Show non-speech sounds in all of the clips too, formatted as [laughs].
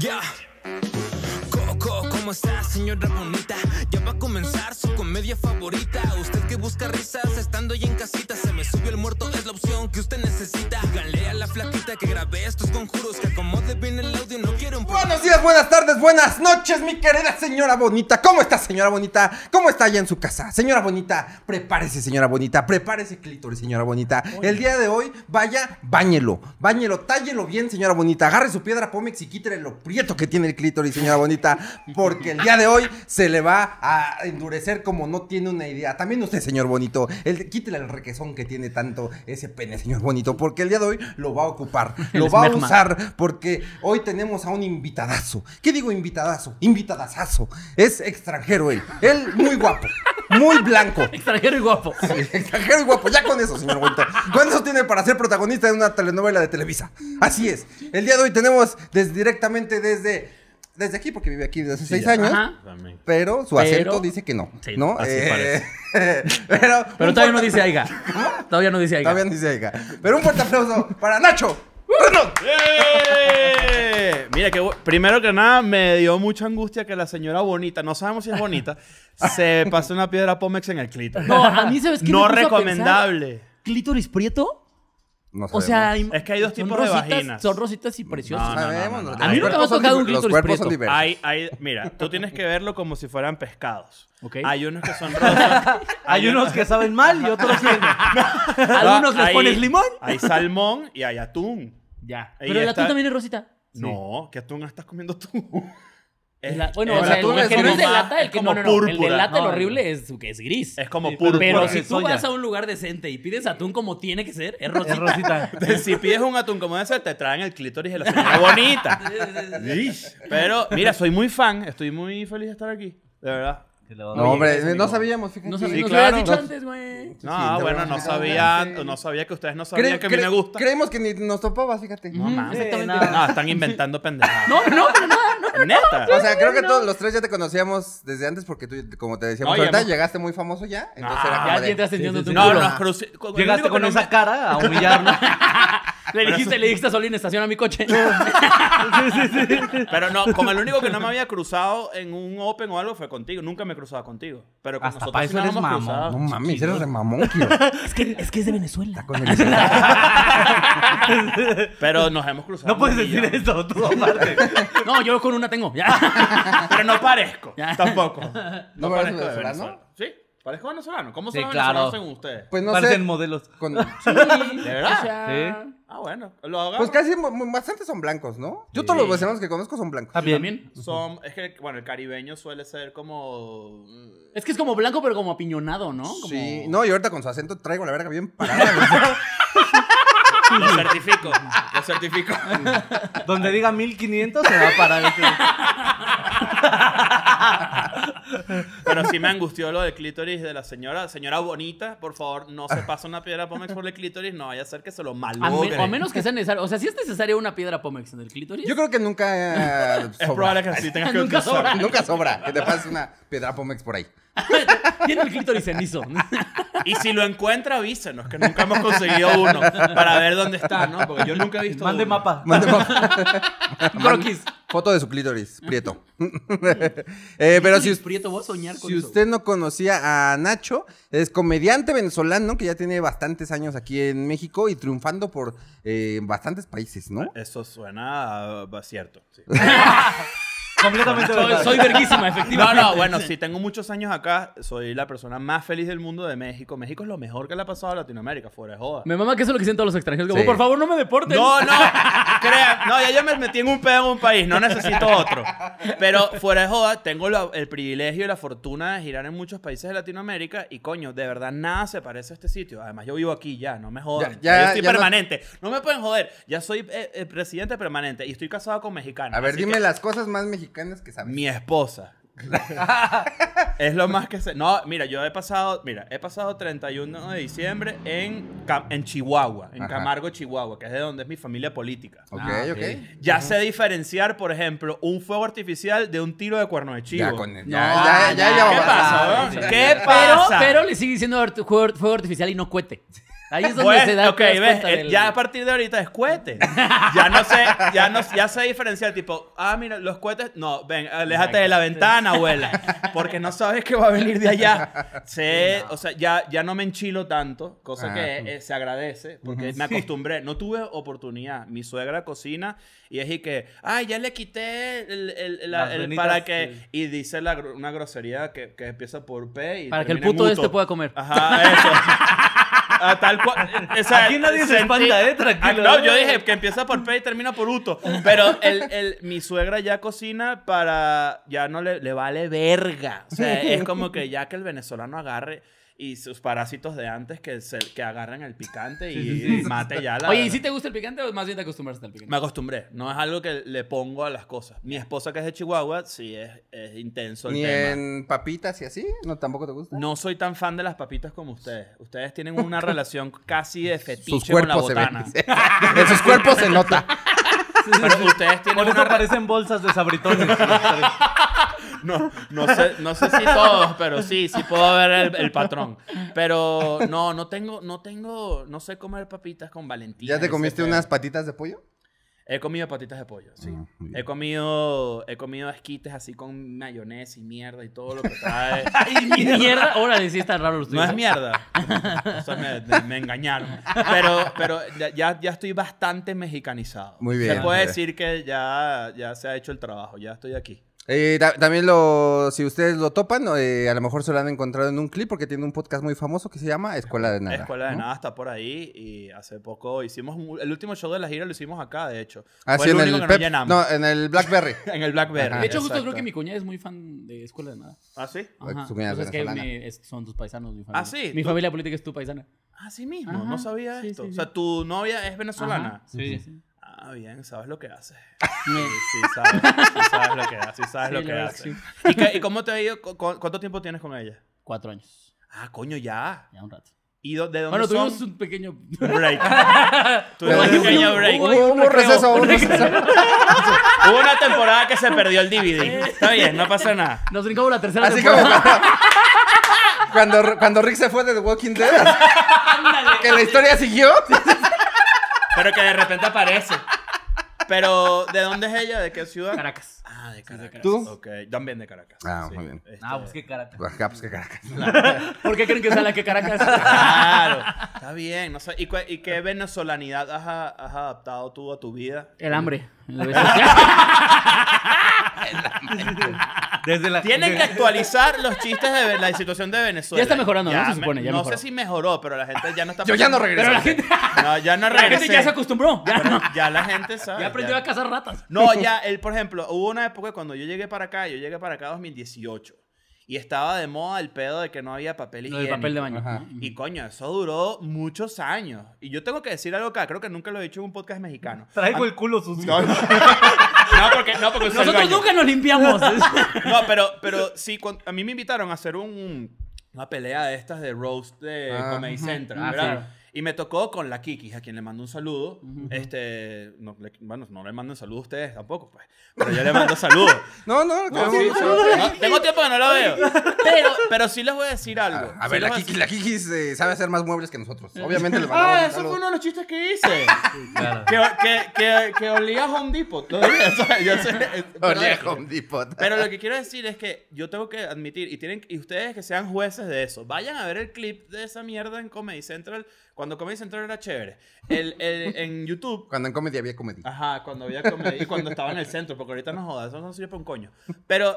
Ya. Coco, ¿cómo está, señora bonita? Ya va a comenzar su comedia favorita. Usted que busca risas estando ahí en casita. Se me subió el muerto, es la opción que usted necesita. Díganle a la flaquita que grabé estos conjuros. Que acomode bien el audio, no quiero un Buenos días, buenas tardes, buenas noches, mi querida señora bonita. ¿Cómo está, señora bonita? ¿Cómo está allá en su casa? Señora bonita, prepárese, señora bonita. Prepárese, clítoris, señora bonita. El día de hoy, vaya, báñelo. Báñelo, tállelo bien, señora bonita. Agarre su piedra Pómex y quítele lo prieto que tiene el clítoris, señora bonita. Porque el día de hoy se le va a endurecer como no tiene una idea. También usted, señor bonito. El, quítele el requesón que tiene tanto ese pene, señor bonito. Porque el día de hoy lo va a ocupar. [laughs] El Lo va a usar porque hoy tenemos a un invitadazo. ¿Qué digo invitadazo? Invitadazazo. Es extranjero él. Él muy guapo, muy blanco. [laughs] Extranjero y guapo. Extranjero y guapo. Ya con eso, señor bonito. Con eso tiene para ser protagonista de una telenovela de Televisa. Así es. El día de hoy tenemos desde- directamente desde... Desde aquí, porque vive aquí desde hace seis años. Ajá. Pero su Pero- acento dice que no. Sí, ¿no? así [laughs] pero, Pero un todavía no dice Aiga. Todavía no dice Aiga. Todavía no dice Aiga. Pero un fuerte aplauso para Nacho. ¡Eh! Mira, que primero que nada me dio mucha angustia que la señora bonita, no sabemos si es bonita, [laughs] se pasó una piedra Pómex en el clítoris. No, a mí sabes qué No me puso a recomendable. pensar? ¿Clítoris prieto? No O sea. Es que hay dos tipos de rositas- vaginas. Son rositas y preciosas. No, no, sabemos. no, los- no. A mí nunca me ha tocado un di- Los clítoris cuerpos son diversos. Hay, hay, mira, tú tienes que verlo como si fueran pescados. Ok. Hay unos que son rosas. [laughs] Hay unos que saben mal y otros que no. [laughs] Algunos No, les hay- pones limón. Hay salmón y hay atún. Ya. Pero el está. atún también es rosita. No, ¿qué atún estás comiendo tú? Es la- bueno, el o sea, el, el es que no como es de lata, el es que como no, no, no. El de lata, lo No, horrible es que es gris. Es como púrpura. Pero si tú vas a un lugar decente y pides atún como tiene que ser, es rosita. Es rosita. [laughs] si pides un atún como ese, te traen el clítoris de la señora [laughs] bonita. Pero, mira, soy muy fan. Estoy muy feliz de estar aquí. De verdad. No, Oye, hombre, no sabíamos, fíjate. No Sí, sabías, nos claro. dicho antes, güey. No, Sí, bueno, no sabía, Sí. no sabía que ustedes no sabían Cre- que a mí me gusta. Creemos que ni nos topabas, fíjate. No mames. Exactamente. No, están inventando pendejadas. No, no, pero nada, no. Neta. O sea, creo que todos los tres ya te conocíamos desde antes porque tú, como te decíamos No, ya ahorita, llegaste muy famoso ya. Entonces Ah, era Ya como alguien te de... está enseñando sí, tu sí. No, nos Llegaste con no esa cara a humillarnos. [laughs] Le dijiste, le dijiste a Solín, estaciona mi coche. [laughs] Pero no, con el único que no me había cruzado en un Open o algo fue contigo. Nunca me he cruzado contigo. Pero con Hasta nosotros pa' sí eso nos eres hemos mamón. cruzado. No mames, eres de mamón, Kio. [laughs] es, que, es que es de Venezuela. Con el- [laughs] Pero nos hemos cruzado. No puedes un decir millón. eso, tú aparte. No, yo con una tengo. Ya. Pero no parezco. Ya. Tampoco. ¿No eres parezco de venezolano? ¿Sí? ¿Parezco venezolano? ¿Cómo Sí, son claro. venezolanos según ustedes? Pues no Parecen sé. modelos. con- [laughs] ¿De verdad? O sea, Ah, bueno. Pues casi mu- mu- bastantes son blancos, ¿no? Yo todos los venezolanos que conozco son blancos. También. también. Son, es que, bueno, el caribeño suele ser como... Es que es como blanco, pero como apiñonado, ¿no? Como... Sí, no, y ahorita con su acento traigo la verga bien parada. güey. [laughs] Lo certifico, lo certifico. Donde diga 1500 se va a parar. este. [laughs] Pero sí me angustió lo del clítoris de la señora. Señora bonita, por favor, no se pase una piedra Pómex por el clítoris, no vaya a ser que se lo A, me- malogre. o a menos que sea necesario. O sea, si es necesaria una piedra Pómex en el clítoris. Yo creo que nunca eh, [laughs] Es sobra. probable que sí tengas que [laughs] Nunca utilizar. sobra. Nunca sobra que te pases una piedra Pomex por ahí. [laughs] Tiene el clítoris cenizo. [laughs] Y si lo encuentra, avísenos, que nunca hemos conseguido uno para ver dónde está, ¿no? Porque yo nunca he visto Mande uno. mapa. Mande pa- [laughs] Croquis. Foto de su clítoris, prieto. Eh, pero si, prieto, voy a soñar con si eso. usted no conocía a Nacho, es comediante venezolano que ya tiene bastantes años aquí en México y triunfando por eh, bastantes países, ¿no? Eso suena uh, cierto. sí. Completamente Soy, soy verguísima, No, efectivamente. no, bueno, sí, tengo muchos años acá. Soy la persona más feliz del mundo de México. México es lo mejor que le ha pasado a Latinoamérica, fuera de joda. Me mama que eso es lo que sienten todos los extranjeros. Como, Sí. por favor, no me deporten. No, no, crea, no, ya yo me metí en un pedo en un país, no necesito otro. Pero fuera de joda, tengo la- el privilegio y la fortuna de girar en muchos países de Latinoamérica y coño, de verdad nada se parece a este sitio. Además, yo vivo aquí ya, no me jodan. Ya- ya- yo estoy ya no- permanente. No... me pueden joder, ya soy eh, eh, presidente permanente y estoy casado con mexicana. A ver, así dime que las cosas más mexicanas que sabes. Mi esposa. [laughs] es lo más que sé. No, mira, yo he pasado, mira, he pasado 31 de diciembre en, Cam- en Chihuahua, en Ajá. Camargo, Chihuahua, que es de donde es mi familia política. Ok, Ah, ok. ok. Ya sé diferenciar, por ejemplo, un fuego artificial de un tiro de cuerno de chivo. Ya, con el- No, ya, ya, ya, ya, ¿Qué pasa. ¿Qué Pero, pasa? pero le sigue diciendo fuego artificial y no cohete. Ahí es donde Bueno, se da ok, te das ves, del- ya a partir de ahorita es cohete. Ya no sé, ya no, ya sé diferenciar, tipo, ah, mira, los cohetes, no, ven, aléjate de la ventana, abuela, porque no sabes qué va a venir de allá. Sé, o sea, ya, ya no me enchilo tanto, cosa Ah. que eh, se agradece, porque me acostumbré, no tuve oportunidad. Mi suegra cocina y es y que, ay, ya le quité el, el- la- el- para que, sí. y dice la una grosería que, que empieza por P y Para que el puto muto. este pueda comer. Ajá, eso. [laughs] Ah, tal cual. O sea, Aquí nadie se espanta, ¿eh? Tranquilo. Ah, no, yo dije que empieza por P y termina por Uto. Pero el, el- mi suegra ya cocina para. Ya no le, le vale verga. O sea, es como que ya que el venezolano agarre y sus parásitos de antes que, se, que agarren el picante y mate ya la. Oye, ¿y si te gusta el picante o más bien te acostumbraste al picante? Me acostumbré. No es algo que le pongo a las cosas. Mi esposa, que es de Chihuahua, sí es, es intenso el Ni tema. en papitas y así, ¿no tampoco te gusta? No soy tan fan de las papitas como ustedes. Ustedes tienen una [laughs] relación casi de fetiche con la se botana. en sus cuerpos se nota. [laughs] Pero ustedes tienen Por eso una parecen bolsas de sabritones. [laughs] no, no sé, no sé si todos, pero sí, sí puedo ver el, el patrón. Pero no, no tengo, no tengo, no sé comer papitas con Valentina. ¿Ya te comiste unas patitas de pollo? He comido patitas de pollo, sí. Ah, he comido, he comido esquites así con mayonesa y mierda y todo lo que trae. [laughs] Y mierda, órale, sí está raro los No es mierda. O sea, me, me- me engañaron. Pero, pero ya- ya, estoy bastante mexicanizado. Muy bien. Se puede bien. decir que ya, ya se ha hecho el trabajo. Ya estoy aquí. Eh, ta- también lo, si ustedes lo topan, eh, a lo mejor se lo han encontrado en un clip porque tiene un podcast muy famoso que se llama Escuela de Nada. Escuela de ¿no? Nada está por ahí. Y hace poco hicimos... un- El último show de la gira lo hicimos acá, de hecho. Ah, Fue sí, el en único el que Pep- no en el Blackberry. [laughs] En el Blackberry. Ajá. De hecho, justo exacto. creo que mi cuñada es muy fan de Escuela de Nada. ¿Ah, sí? Ajá. Su cuñada es Pues es que me- es- son tus paisanos, mi familia. Ah, sí, Mi tú- familia política es tu paisana. Así mismo. Ajá, No sabía sí, esto. sí, O sea, tu novia es venezolana. Ajá, Sí, sí. Ah, bien. Sabes lo que haces. Sí, sí sabes, sí sabes lo que hace, sí sabes Sí, lo que verdad hace. que sí. ¿Y, qué- y cómo te ha ido? ¿Cu- cu- ¿Cuánto tiempo tienes con ella? Cuatro años. Ah, coño, ya. Ya un rato. ¿Y de dónde Bueno, son? [laughs] tuvimos un pequeño... break. Tuvimos un pequeño break. hubo- Hubo un receso, hubo un receso. [laughs] Hubo una temporada que se perdió el DVD. Está bien, no pasa nada. Nos brincamos la tercera Así como temporada. cuando, cuando, cuando Rick se fue de The Walking Dead. [laughs] que la historia siguió. Pero que de repente aparece. Pero, ¿de dónde es ella? ¿De qué ciudad? Caracas. Ah, de Caracas. ¿Tú? Ok, también de Caracas. Ah, sí. muy bien. Este, Ah, pues qué cara. Acá, pues, qué Caracas. [laughs] ¿Por qué creen que sale que Caracas? [laughs] Claro, está bien. No sé. ¿Y, cu- y qué venezolanidad has, a- has adaptado tú a tu vida? El hambre. [laughs] [laughs] Desde la. Tienen que actualizar los chistes de la situación de Venezuela. Ya está mejorando, ¿no? Se me- supone, ya no mejoró. sé si mejoró, pero la gente ya no está. Yo ya no regreso. Pero la gente, No, ya no la gente regresé. ya se acostumbró. Ya, Pero no. ya la gente sabe. ya aprendió ya. a cazar ratas. No, ya, [laughs] él, por ejemplo, hubo una época cuando yo llegué para acá, yo llegué para acá en 2018. Y estaba de moda el pedo de que no había papel higiénico. del papel de baño. Ajá. Y coño, eso duró muchos años. Y yo tengo que decir algo acá, creo que nunca lo he dicho en un podcast mexicano. Traigo el culo sucio. No, [laughs] porque, no, porque usé el Nosotros baño. nunca nos limpiamos. [laughs] No, pero, pero sí, a mí me invitaron a hacer un, una pelea de estas de roast de Ah, Comedy. Central, Ah, ¿verdad? Y me tocó con la Kiki, a quien le mando un saludo. Este, no, le- bueno, no le mando un saludo a ustedes tampoco, pues. Pero yo le mando saludos. [laughs] No, no, no. Sí, sí, no, tengo tiempo que no lo veo. Pero, pero sí les voy a decir algo. A Sí ver, la a Kiki, la Kiki eh, sabe hacer más muebles que nosotros. Obviamente le mandamos Ah, un eso fue uno de los chistes que hice. Claro. [laughs] que, que, que, que olía a Home Depot. [laughs] Yo es- Olía pero- Home Depot. Pero lo que quiero decir es que yo tengo que admitir, y, tienen, y ustedes que sean jueces de eso, vayan a ver el clip de esa mierda en Comedy Central, cuando Comedy Central era chévere. El, el- en [laughs] YouTube. Cuando en comedy había comedy. Ajá, cuando había comedy y cuando estaba en el centro, porque ahorita no jodas, eso no sirve para un coño. Pero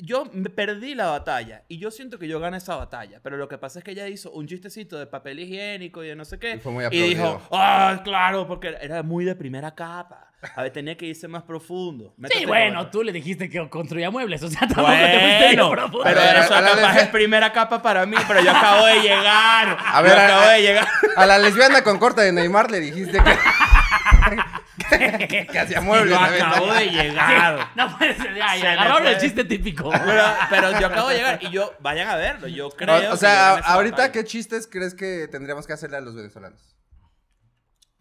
yo me perdí la batalla y yo siento que yo gané esa batalla, pero lo que pasa es que ella hizo un chistecito de papel higiénico y de no sé qué Y fue muy y dijo, ah, claro, porque era muy de primera capa. A ver, tenía que irse más profundo. Métete Sí, bueno, tú le dijiste que construía muebles. O sea, [laughs] tampoco te fuiste Bueno, profundo. pero ver, eso a la capaz defe- es primera capa para mí, pero yo acabo de llegar. A ver, yo a- acabo a- de llegar. A la lesbiana con corte de Neymar le dijiste que, [laughs] [laughs] que hacía muebles. Yo ¿sabes? acabo de llegar. No puede ser. Se me agarraron el chiste típico. Pero, pero yo acabo de llegar y yo, vayan a verlo. Yo creo. O, sea, a- ahorita. ¿qué chistes crees que tendríamos que hacerle a los venezolanos?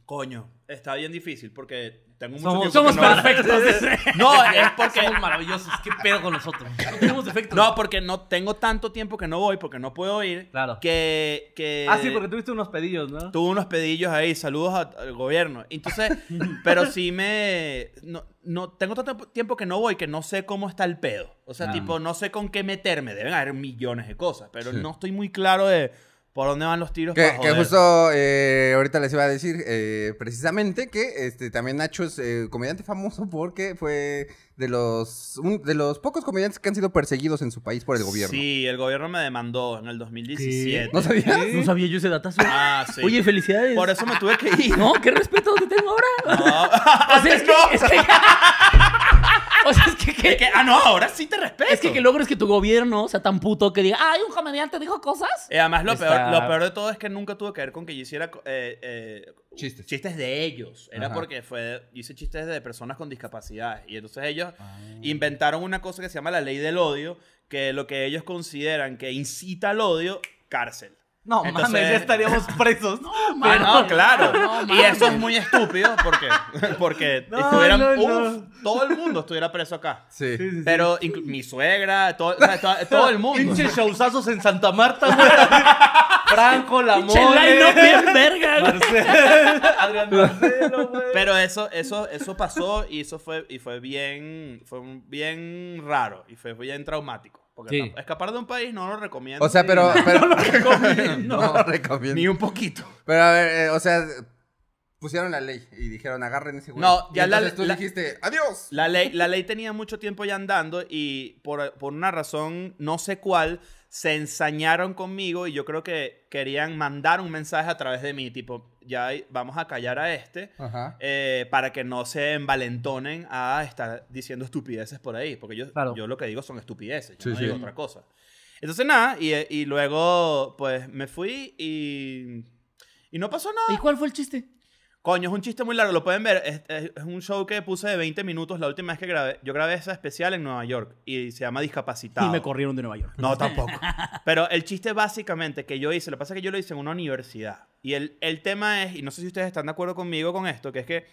Coño, está bien difícil porque tengo mucho Somos- tiempo Somos que no- perfectos. [laughs] No, es porque Somos maravillosos. ¿Qué pedo con nosotros? No tenemos defectos. no, porque no tengo tanto tiempo que no voy porque no puedo ir. Claro. Que, que Ah, sí, porque tuviste unos pedillos, ¿no? tuve unos pedillos ahí, saludos a- al gobierno. Entonces, [laughs] pero sí me no, no tengo tanto tiempo que no voy que no sé cómo está el pedo. O sea, Ah. tipo, no sé con qué meterme. Deben haber millones de cosas, pero Sí. no estoy muy claro de por dónde van los tiros Que, para que joder. justo eh, ahorita les iba a decir eh, precisamente que este también Nacho es eh, comediante famoso porque fue de los un- de los pocos comediantes que han sido perseguidos en su país por el gobierno. Sí, el gobierno me demandó en el 2017. ¿No sabías? No sabía yo ese datazo. Ah, sí. Oye, felicidades. Por eso me tuve que ir. No, qué respeto te tengo ahora. No. [laughs] O sea, es que, [laughs] es que- o sea, es que, que- Es que- ah, no, ahora sí te respeto. es que, que logres que tu gobierno sea tan puto que diga, ay, un comediante dijo cosas. Y además lo, Está- peor, lo peor de todo es que nunca tuvo que ver con que yo hiciera eh, eh, Chistes. chistes de ellos. Era Ajá. porque fue, hice chistes de personas con discapacidades. Y entonces ellos Ah. inventaron una cosa que se llama la ley del odio, que lo que ellos consideran que incita al odio, cárcel. No, Entonces- mames, ya estaríamos [laughs] presos. No, claro. No, y eso es muy estúpido porque, porque [laughs] No, estuvieran, no, uf, no. todo el mundo estuviera preso acá. Sí. Sí, sí, sí. Pero inclu- mi suegra, todo, o sea, to- todo el mundo. Pinches showzazos en Santa Marta, güey. [laughs] Franco, la Pinche mole. line-up bien verga. Marcelo, Adrián Marcelo, güey. Pero eso, eso, eso pasó y eso fé y fue bien, fue bien raro y fue bien traumático. Porque Sí. escapar de un país no lo recomiendo. O sea, pero, [laughs] pero no lo recomiendo. [laughs] No lo recomiendo. Ni un poquito. Pero a ver, eh, o sea, pusieron la ley y dijeron, agarren ese güey. No, Y ya la- entonces tú la- dijiste, adiós. La ley, la ley tenía mucho tiempo ya andando y por, por una razón no sé cuál se ensañaron conmigo y yo creo que querían mandar un mensaje a través de mí, tipo, ya vamos a callar a este. Eh, para que no se envalentonen a estar diciendo estupideces por ahí. Porque yo, Claro. yo lo que digo son estupideces, yo Sí, no sí. digo otra cosa. Entonces nada, y, y luego pues me fui y, y no pasó nada. ¿Y cuál fue el chiste? Coño, es un chiste muy largo, lo pueden ver. Es, es- es un show que puse de 20 minutos la última vez que grabé. Yo grabé esa especial en Nueva York y se llama Discapacitado. Y me corrieron de Nueva York. No, tampoco. Pero el chiste básicamente que yo hice, lo que pasa es que yo lo hice en una universidad. Y el, el tema es, y no sé si ustedes están de acuerdo conmigo con esto, que es que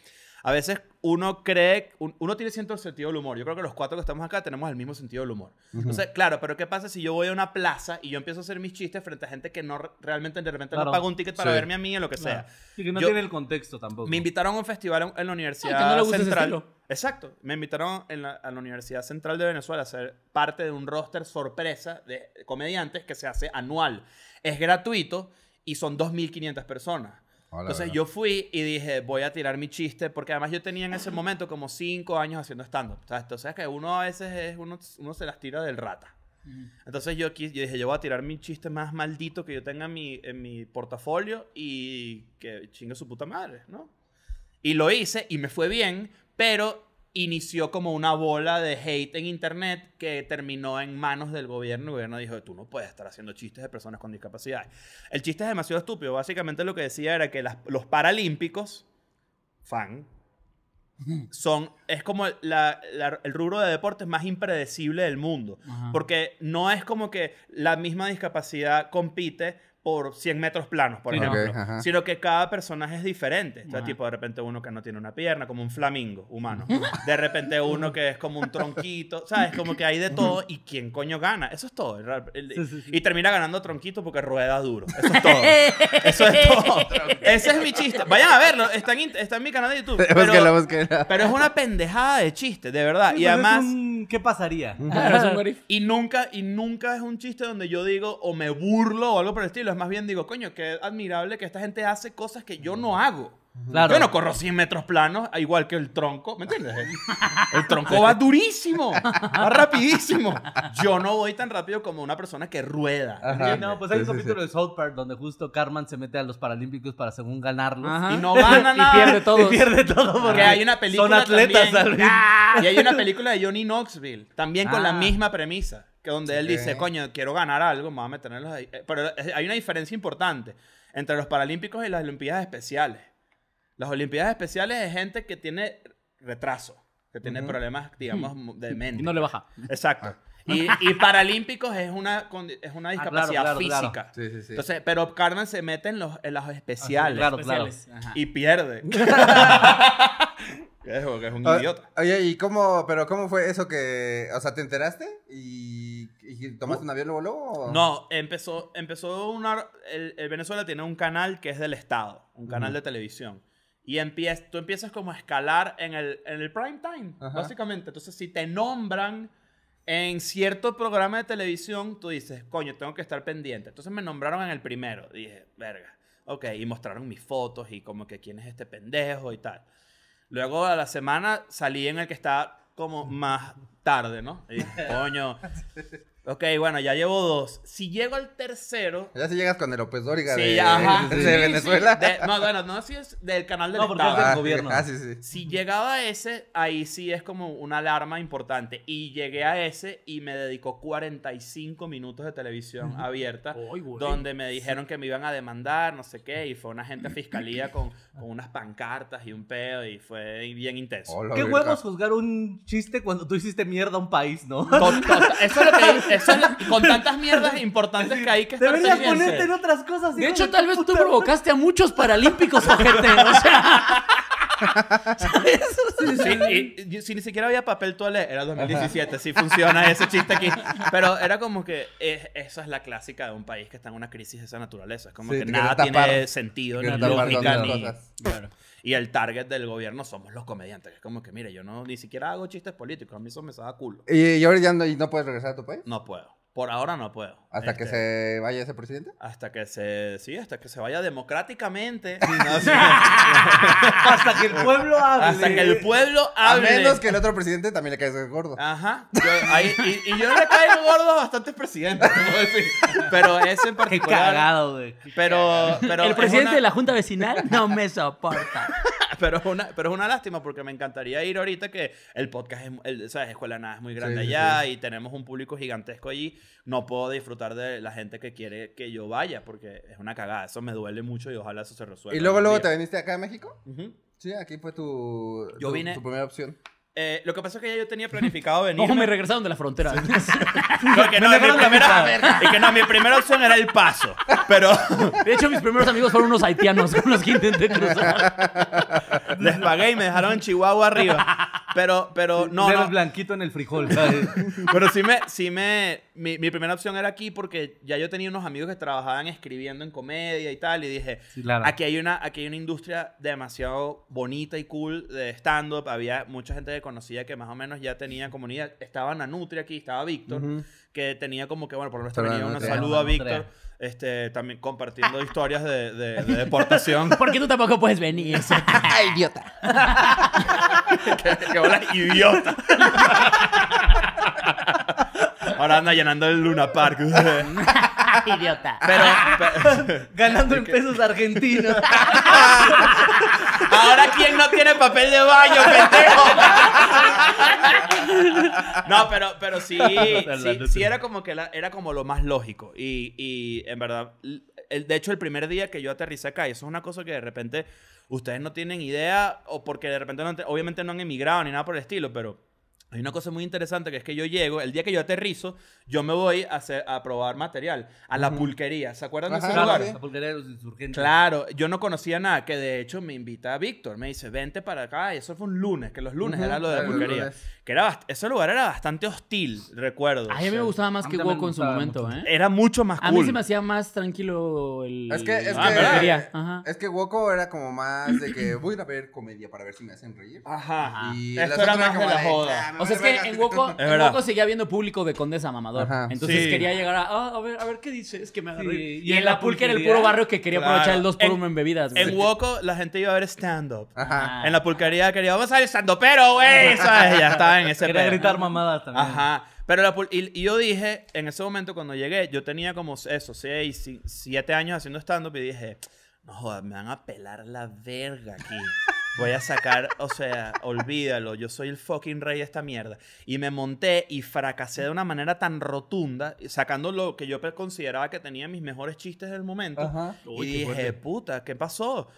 a veces uno cree, un- uno tiene cierto sentido del humor. Yo creo que los cuatro que estamos acá tenemos el mismo sentido del humor. Entonces, claro, pero ¿qué pasa si yo voy a una plaza y yo empiezo a hacer mis chistes frente a gente que no re- realmente de repente Claro. no paga un ticket para Sí. verme a mí o lo que sea? Y que no Yo- tiene el contexto tampoco. Me invitaron a un festival en, en la Universidad Ay, que no le gusta ese Central. Exacto. Me invitaron en la- a la Universidad Central de Venezuela a ser parte de un roster sorpresa de comediantes que se hace anual. Es gratuito y son 2.500 personas. Hola, Entonces hola. yo fui y dije, voy a tirar mi chiste, porque además yo tenía en ese momento como 5 años haciendo stand-up. O sea, Entonces que uno a veces es, uno, uno se las tira del rata. Entonces yo, yo dije, yo voy a tirar mi chiste más maldito que yo tenga en mi, en mi portafolio y que chingue su puta madre, ¿no? Y lo hice y me fue bien, pero inició como una bola de hate en internet que terminó en manos del gobierno. El gobierno dijo, tú no puedes estar haciendo chistes de personas con discapacidad. El chiste es demasiado estúpido. Básicamente lo que decía era que las- los paralímpicos, fan, [laughs] son, es como la- la- el rubro de deportes más impredecible del mundo. Ajá. Porque no es como que la misma discapacidad compite por 100 metros planos, por Sí, ejemplo. Sino que cada personaje es diferente. O sea, Ajá. tipo, de repente uno que no tiene una pierna, como un flamingo humano. De repente uno que es como un tronquito. ¿Sabes? Como que hay de todo. ¿Y quién coño gana? Eso es todo. El- el- Sí, sí, sí. Y termina ganando tronquito porque rueda duro. Eso es todo. [laughs] Eso es todo. Ese es mi chiste. Vayan a verlo. Está en, int- está en mi canal de YouTube. [laughs] Pero, búsquela. pero es una pendejada de chiste, de verdad. Sí, Y además... un- ¿Qué pasaría? Y nunca, y nunca es un chiste donde yo digo o me burlo o algo por el estilo. Es más bien digo, coño, qué admirable que esta gente hace cosas que yo no hago. Claro. Yo no corro 100 metros planos, igual que el tronco, ¿me entiendes? [laughs] El tronco va durísimo, va rapidísimo. Yo no voy tan rápido como una persona que rueda. no, pues hay un Sí, sí, capítulo sí. de South Park donde justo Carman se mete a los Paralímpicos para según ganarlos. Ajá. Y no gana Y nada. pierde todo. Y pierde todo [laughs] porque hay una película son atletas, también. ¿sabes? Y hay una película de Johnny Knoxville, también con la Ah. misma premisa, que donde él dice, coño, quiero ganar algo, me voy a meterlos ahí. Eh, Pero hay una diferencia importante entre los Paralímpicos y las Olimpiadas Especiales. Las Olimpiadas Especiales es gente que tiene retraso, que tiene problemas, digamos, de mente. Y no le baja. Exacto. Y, y paralímpicos es una, es una claro, discapacidad claro, claro. física. Sí, sí, sí. Entonces, pero Carmen se mete en los, en los especiales. claro, claro. Especiales. Ajá. Y pierde. [laughs] que es, que es un Ah, idiota. Oye, ¿y cómo, pero cómo fue eso que, o sea, te enteraste y, y tomaste un avión luego, luego? No, empezó, empezó una... El, el Venezuela tiene un canal que es del Estado, un canal de televisión. Y empiez, tú empiezas como a escalar en el, en el prime time, Ajá. básicamente. Entonces, si te nombran en cierto programa de televisión, tú dices, coño, tengo que estar pendiente. Entonces me nombraron en el primero. Dije, verga. Ok, y mostraron mis fotos y como que quién es este pendejo y tal. Luego a la semana salí en el que está como [laughs] más tarde, ¿no? Y dije, coño. Ok, bueno, ya llevo dos. Si llego al tercero. Ya si llegas con el López Dóriga Sí, de, ajá. [laughs] de Sí, sí. Venezuela. De- no, bueno, no, si es del canal del No, porque Estado. es del Ah, gobierno. Ah, sí, sí. Si llegaba a ese, ahí sí es como una alarma importante. Y llegué a ese y me dedicó 45 minutos de televisión abierta, Ay, güey. donde me dijeron que me iban a demandar, no sé qué, y fue una agente de fiscalía con, con unas pancartas y un pedo, y fue bien intenso. Hola, ¿Qué huevos juzgar un chiste cuando tú hiciste mierda a un país, no? Eso es lo que [laughs] eso es [laughs] con tantas mierdas importantes que hay que estar Deberías pendiente. ponerte en otras cosas. De hecho, tu tal vez tú puta provocaste a muchos paralímpicos, ojete. O sea. [laughs] ¿Sabes? Sí, y, y si ni siquiera había papel toalé, era 2017, sí funciona ese chiste aquí. Pero era como que es- esa es la clásica de un país que está en una crisis de esa naturaleza. Es como Sí, que nada tapar- tiene sentido, ni lógica, ni... Claro. Y el target del gobierno somos los comediantes. que Es como que, mire, yo no ni siquiera hago chistes políticos, a mí eso me saca culo. ¿Y, y ahora ya no, y no puedes regresar a tu país? No puedo. Por ahora no puedo. ¿Hasta que Este, se vaya ese presidente? Hasta que se... Sí, hasta que se vaya democráticamente. No, [laughs] sí. Hasta que el pueblo hable. hasta que el pueblo A hable. menos que el otro presidente también le caiga gordo. Ajá. Yo- ahí- y, y yo le caigo gordo a bastantes presidentes, decir. Pero ese en Qué particular. cagado, güey. Pero, pero el es presidente una- de la Junta Vecinal no me soporta. [laughs] Pero es, una, pero es una lástima porque me encantaría ir ahorita que el podcast, es, el, ¿sabes? Escuela Nada es muy grande Sí, sí, allá y tenemos un público gigantesco allí. No puedo disfrutar de la gente que quiere que yo vaya porque es una cagada. Eso me duele mucho y ojalá eso se resuelva. ¿Y luego, luego te viniste acá a México? día. Ujú. Sí, aquí fue tu, Yo tu, vine- tu primera opción. Eh, lo que pasa es que ya yo tenía planificado [laughs] venir. ¿Cómo me regresaron de la frontera? [laughs] Porque no, Me mi primera, y [laughs] que no, mi primera opción era el paso. Pero De hecho, mis primeros amigos fueron unos haitianos con los que intenté cruzar. les pagué y me dejaron en Chihuahua arriba. Pero, pero [laughs] no, no. blanquito en el frijol, ¿sabes? [laughs] Pero sí me, sí me, mi, mi primera opción era aquí porque ya yo tenía unos amigos que trabajaban escribiendo en comedia y tal y dije, Sí, claro. aquí hay una, aquí hay una industria demasiado bonita y cool de stand-up. Había mucha gente que conocía que más o menos ya tenía comunidad. Estaba Nanutria aquí, estaba Víctor, que tenía como que, bueno, por lo menos venía un saludo a. Víctor, este, también compartiendo historias de, de- de deportación. [laughs] Porque tú tampoco puedes venir. [laughs] ¡Ay, [laughs] idiota! que, que bola idiota. Ahora anda llenando el Luna Park. [laughs] Idiota. Pero, pe- [laughs] Ganando en pesos argentinos. [laughs] ahora quién no tiene papel de baño, pendejo. No, pero, pero sí, sí, sí era como que la- era como lo más lógico. Y, y en verdad, el, de hecho, el primer día que yo aterricé acá, y eso es una cosa que de repente ustedes no tienen idea, o porque de repente, no, obviamente no han emigrado ni nada por el estilo, pero hay una cosa muy interesante que es que yo llego, el día que yo aterrizo, yo me voy a, hacer, a probar material a la pulquería. ¿Se acuerdan de ese claro, lugar? sí. La pulquería de los insurgentes. Claro, yo no conocía nada, que de hecho me invita a Víctor, me dice, vente para acá, y eso fue un lunes, que los lunes Ujú, era lo de la era pulquería. Que era ese lugar era bastante hostil, recuerdo. A mí me gustaba más que Woco en su momento, mucho. ¿eh? Era mucho más cool. A mí se me hacía más tranquilo el. Es que, es Ah, que, pulquería. Ajá. es que Woco era como más de que voy a ir a ver comedia para ver si me hacen reír. Ajá. Y Esto era más de como la joda. "Ah, me O sea, es que verga". en Woco, en. Woco seguía viendo público de Condesa Mamador. Ajá. Entonces Sí. quería llegar a, ah, a ver, a ver qué dice, es que me agarré. Sí, y, en la pulque era el puro barrio que quería Claro. aprovechar el 2 por En- 1 en bebidas. güey. En Woco la gente iba a ver stand-up. Ajá. En la pulquería quería, vamos a ver stand-up, pero güey, [laughs] ¿sabes? Ya estaba en ese Quería pedo. gritar mamadas también. Ajá. Pero la pul- y, y yo dije, en ese momento cuando llegué, yo tenía como eso, 6, 7 años haciendo stand-up y dije, no jodas, me van a pelar la verga aquí. [laughs] Voy a sacar, o sea, olvídalo, yo soy el fucking rey de esta mierda. Y me monté y fracasé de una manera tan rotunda, sacando lo que yo consideraba que tenía mis mejores chistes del momento. Ajá. Y dije, puta, ¿qué pasó?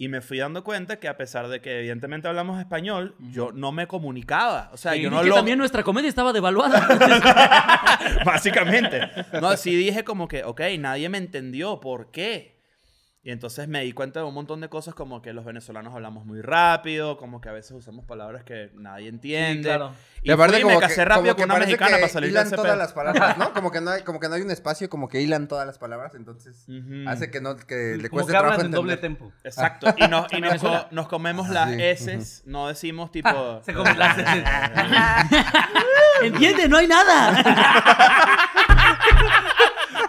Y me fui dando cuenta que a pesar de que evidentemente hablamos español, yo no me comunicaba. O sea, Y yo no que lo... también nuestra comedia estaba devaluada. [laughs] Básicamente. No, sí dije como que, ok, nadie me entendió, ¿por qué? Y entonces me di cuenta de un montón de cosas como que los venezolanos hablamos muy rápido, como que a veces usamos palabras que nadie entiende. claro. Y, fui como me que- casé rápido como que con una mexicana que para salir de hilan ese todas pedo. las palabras, ¿no? [laughs] Como que no hay, como que no hay un espacio, como que hilan todas las palabras, entonces Ujú. hace que no que le Como cueste que trabajo en doble tempo. Exacto. Y, nos, y nos, co- nos comemos las Sí. S, no decimos tipo... [laughs] Se come las [laughs] ¿Entiende? No hay nada.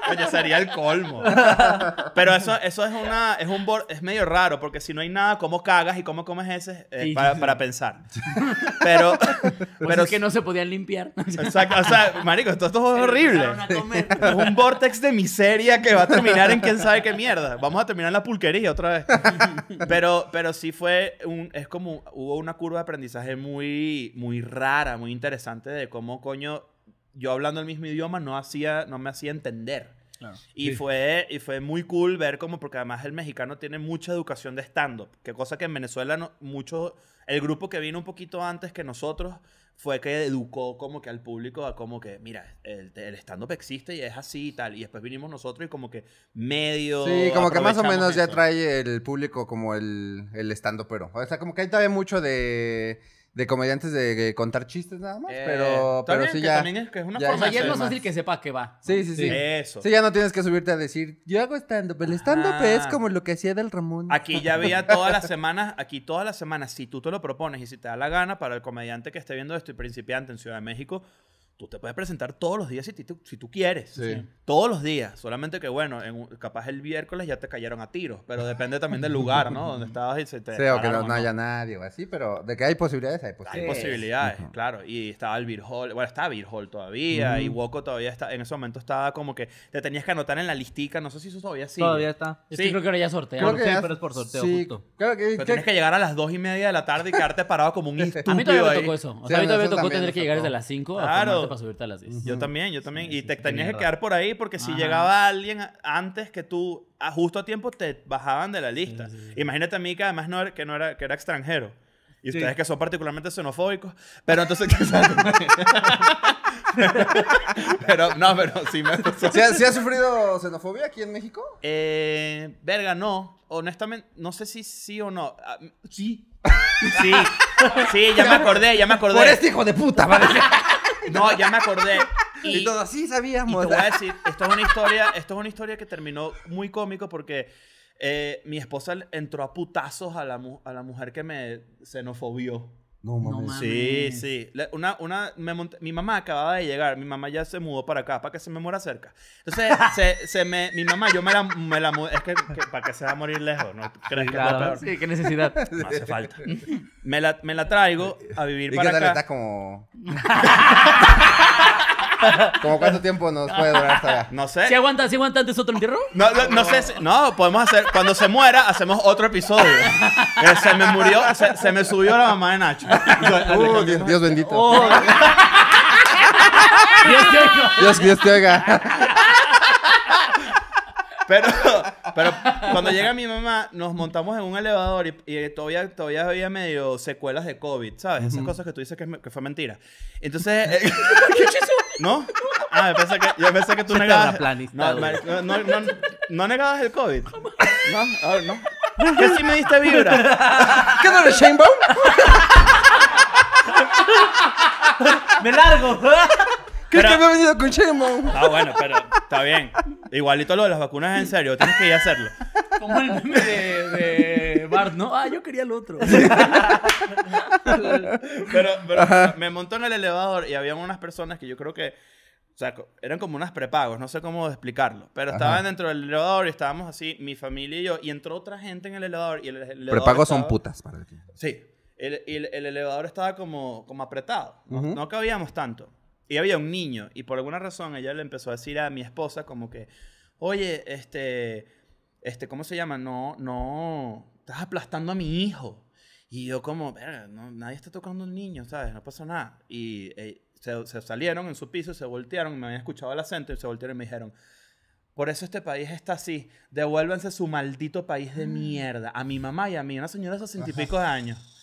Oye, sería el colmo. Pero eso, eso es una, es un es medio raro, porque si no hay nada, ¿cómo cagas y cómo comes ese? Eh, para, para pensar. Pero, [laughs] [laughs] pero es que no se podían limpiar. [laughs] Exacto, o sea, marico, esto, esto es horrible. Es un vortex de miseria que va a terminar en quién sabe qué mierda. Vamos a terminar en la pulquería otra vez. Pero, pero sí fue un, es como, hubo una curva de aprendizaje muy, muy rara, muy interesante de cómo coño yo hablando el mismo idioma no hacía, no me hacía entender. Y, fue, y fue muy cool ver cómo, porque además el mexicano tiene mucha educación de stand-up, que cosa que en Venezuela no, mucho, el grupo que vino un poquito antes que nosotros fue que educó como que al público a como que, mira, el, el stand-up existe y es así y tal, y después vinimos nosotros y como que medio... Sí, como que más o menos ya eso. trae el público como el, el estando pero. O sea, como que hay todavía mucho de, de comediantes de, de contar chistes nada más, Eh, pero, pero sí que ya. también es, que es una ya- O forma sea, ya es más fácil que sepa que va. Sí, sí, sí. Eso. Sí, ya no tienes que subirte a decir, yo hago stand-up. El stand-up Ah. es como lo que hacía del Ramón. Aquí ya había todas las semanas, aquí todas las semanas, si tú te lo propones y si te da la gana, para el comediante que esté viendo esto y principiante en Ciudad de México, tú te puedes presentar todos los días si, tú, si tú quieres. Sí. Todos los días. Solamente que, bueno, en un- capaz el miércoles ya te cayeron a tiros, pero depende también del lugar, ¿no? Donde [laughs] estabas y se te... Sí, o que no, haya nadie o así, pero de que hay posibilidades, hay Hay posibilidades. posibilidades, claro. Y estaba el Beer Hall. Bueno, está Beer Hall todavía. Y Woco todavía está. En ese momento estaba como que te tenías que anotar en la listica. No sé si eso todavía sigue. Todavía está. Es Sí. que creo que ahora ya sortean. Creo que ya- pero es por sorteo, sí, justo. Claro que, Pero tienes que llegar a las dos y media de la tarde y quedarte parado como un estúpido. [laughs] A mí todavía me tocó eso. O Sí, sea, a mí todavía me tocó tener que llegar desde las 5 a Claro. Para subirte a las 10. Yo también, yo también. y te qué tenías que quedar por ahí porque si Ajá. llegaba alguien antes que tú, a justo a tiempo, te bajaban de la lista. Imagínate a mí que además no era, que, no era, que era extranjero. Y Sí. ustedes que son particularmente xenofóbicos. Pero entonces... [laughs] pero no, pero sí me. [laughs] ¿Sí, ha- sí has sufrido xenofobia aquí en México? Eh, verga, no. Honestamente, no sé si sí o no. Ah, sí. [laughs] Sí. Sí, ya me acordé, ya me acordé. Por este hijo de puta, va a decir. [laughs] No, ya me acordé. Y, todo así Y sabíamos. te voy a decir, [laughs] esto es una historia, esto es una historia que terminó muy cómico porque eh, mi esposa entró a putazos a la, a la mujer que me xenofobió. No mames. mames. Sí, sí. Una, una, me monté- mi mamá acababa de llegar, mi mamá ya se mudó para acá, para que se me muera cerca. Entonces, [laughs] se, se me, mi mamá, yo me la, me la mudé, es que, que- para que se va a morir lejos, ¿no? ¿Crees que es lo Claro. peor? Sí, qué necesidad. [laughs] No hace falta. [laughs] Me la, me la traigo a vivir ¿Y qué para tal acá. está como... ¿Como cuánto tiempo nos puede durar esta... No sé. ¿Si aguanta, si aguanta antes otro entierro? No, no, no sé, si- no, podemos hacer, cuando se muera, hacemos otro episodio. [laughs] Eh, se me murió, se, se me subió la mamá de Nacho. Uh, Dios, Dios bendito. Oh. Dios te oiga. Dios, Dios te oiga. Pero, [laughs] pero cuando llega mi mamá, nos montamos en un elevador y, y todavía, todavía había medio secuelas de COVID, ¿sabes? Esas cosas que tú dices que, es me- que fue mentira. Entonces, eh, ¿no? Ah, yo pensé que, yo pensé que tú Se negabas. No, no, no, no, no negabas el COVID. No, a ver, no. ¿Qué sí me diste vibra? ¿Qué no eres Shanebaum? ¡Me largo! ¿Crees Pero- que me he venido con Shanebaum? Ah, bueno, pero está bien. Igualito lo de las vacunas es en serio, tienes que ir a hacerlo. Como el meme de, de Bart, ¿no? Ah, yo quería el otro. Pero, pero me montó en el elevador y había unas personas que yo creo que, o sea, eran como unas prepagos, no sé cómo explicarlo, pero estaban dentro del elevador y estábamos así, mi familia y yo, y entró otra gente en el elevador y el, el elevador Prepagos son estaba- putas. Para que- Sí, el, y el, el elevador estaba como, como apretado, no, Ujú. no cabíamos tanto. Y había un niño, y por alguna razón ella le empezó a decir a mi esposa como que, oye, este, este, ¿cómo se llama? No, no, estás aplastando a mi hijo. Y yo como, "Verga, no, nadie está tocando al niño, ¿sabes? No pasa nada. Y eh, se, se salieron en su piso, se voltearon, me habían escuchado el acento y se voltearon y me dijeron, Por eso este país está así. Devuélvanse su maldito país de mierda. A mi mamá y a mí, una señora de sesenta y pico de años.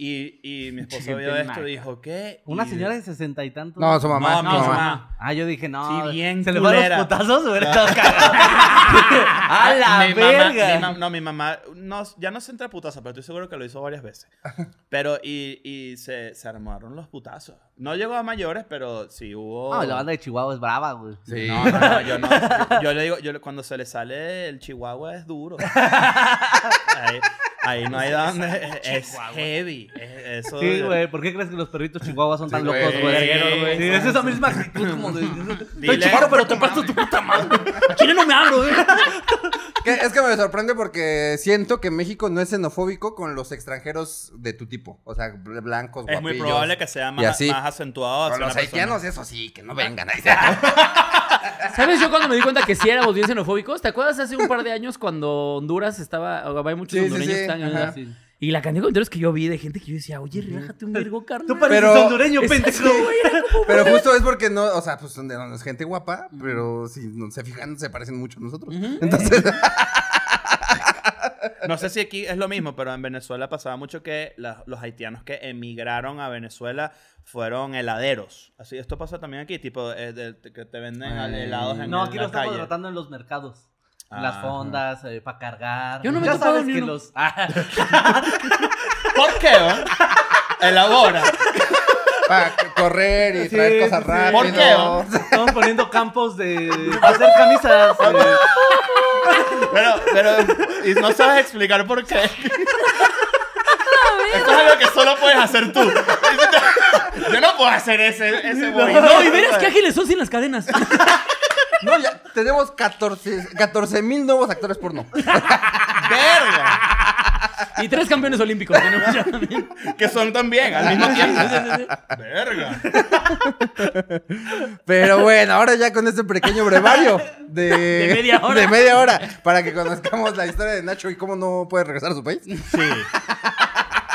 Y, y mi [laughs] esposo Gente vio esto y dijo, ¿qué? Una Y- señora de sesenta y tantos. No, su mamá. No, su mi mamá. mamá. Ah, yo dije, no. Sí, bien Se le van los putazos, hubiera [laughs] estado cagado. [laughs] ¡A la mi mamá- mi no, mi mamá no, ya no se entra a putazo, pero estoy seguro que lo hizo varias veces. Pero, y, y se, se armaron los putazos. No llegó a mayores, pero sí hubo... No, la banda de Chihuahua es brava, güey. Sí. No, no, no, yo no. Yo, yo le digo, yo le- cuando se le sale el chihuahua es duro. Ahí, ahí no hay [laughs] donde. Es heavy. es- eso Sí, güey. ¿Por qué crees que los perritos chihuahuas son tan locos, güey. güey? Güey. Sí, es esa misma actitud como de... Estoy chiquito, pero te parto tu puta madre. A Chile no me abro. [laughs] Que- es que me sorprende porque siento que México no es xenofóbico con los extranjeros de tu tipo. O sea, bl- blancos, Es muy probable que sea más, así. más acentuado. Con los haitianos, eso sí, que no vengan. [laughs] ¿Sabes yo cuando me di cuenta que sí éramos bien xenofóbicos? ¿Te acuerdas hace un par de años cuando Honduras estaba... o Hay muchos Sí, hondureños sí, que están... ajá. Y la cantidad de comentarios que yo vi de gente que yo decía, oye, relájate un virgo, carnal. Tú pareces Pero- hondureño, pendejo. Pero justo es porque no, o sea, pues es gente guapa, pero si no se fijan, se parecen mucho a nosotros. Entonces, [laughs] No sé si aquí es lo mismo, pero en Venezuela pasaba mucho que la- los haitianos que emigraron a Venezuela fueron heladeros. Así, esto pasa también aquí, tipo eh, de- que te venden Ay. helados en No, en aquí la lo estamos calle. tratando en los mercados. En las fondas, para cargar. Yo no me he ya topado sabes ni que uno. los... Ah, [laughs] ¿Por qué? oh? Elabora. para correr y Sí, traer sí, cosas sí. ¿Por qué, oh? Estamos poniendo campos de... para hacer camisas. eh. [laughs] Pero, pero, y no sabes explicar por qué. [laughs] Esto es algo que solo puedes hacer tú. Yo no puedo hacer ese, ese movimiento. No, y verás qué ágiles son sin las cadenas. [laughs] No, ya tenemos 14 mil nuevos actores porno. Verga. Y tres campeones olímpicos tenemos ya también. Que son también al mismo tiempo. Verga. Pero bueno, ahora ya con este pequeño brevario de, [laughs] De media hora. de media hora, para que conozcamos la historia de Nacho y cómo no puede regresar a su país. Sí.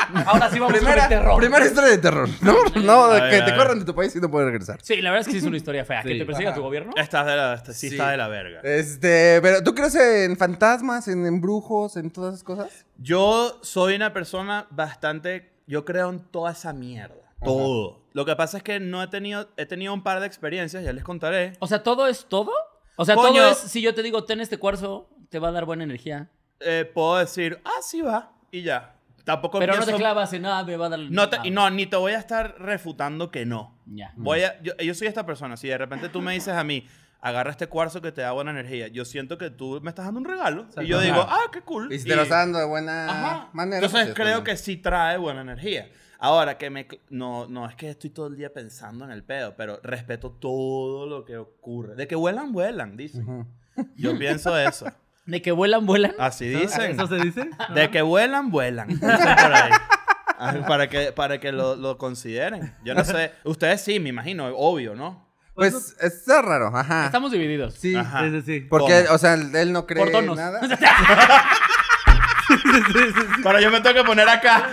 [laughs] Ahora sí vamos Primera, con el terror. primera historia de terror, ¿no? [laughs] No, que a te corran de tu país y no puedes regresar. Sí, la verdad es que sí es una historia fea. Que te persiga Ajá. tu gobierno. Estás de la, sí, Sí. está de la verga. Este, pero ¿tú crees en fantasmas, en embrujos, en todas esas cosas? Yo soy una persona bastante. Yo creo en toda esa mierda. Todo. Lo que pasa es que no he tenido. He tenido un par de experiencias, ya les contaré. O sea, ¿todo es todo? O sea, Coño. todo es, si yo te digo, ten este cuarzo, te va a dar buena energía. Eh, puedo decir, ah, sí va. Y ya. Tampoco Pero no te pienso- clavas en nada, me va a dar... No, te- no, ni te voy a estar refutando que no. Ya. Voy a, yo, yo soy esta persona. Si de repente tú me dices a mí, agarra este cuarzo que te da buena energía, yo siento que tú me estás dando un regalo. Y yo digo, ah, qué cool. Y si te lo está dando de buena Ajá. manera. Entonces pues, creo que sí trae buena energía. Ahora, que me... No, no es que estoy todo el día pensando en el pedo, pero respeto todo lo que ocurre. De que vuelan, vuelan, dicen. Ujú. Yo pienso eso. De que vuelan, vuelan. Así dicen. ¿Eso se dice? [laughs] De que vuelan, vuelan. Dicen por ahí. Para que, para que lo, lo consideren. Yo no sé. Ustedes sí, me imagino, obvio, ¿no? Pues está raro, ajá. Estamos divididos. Sí. Ajá. Sí, sí, sí. Porque, ¿Cómo? o sea, él no cree Por tonos. nada. [laughs] Pero yo me tengo que poner acá.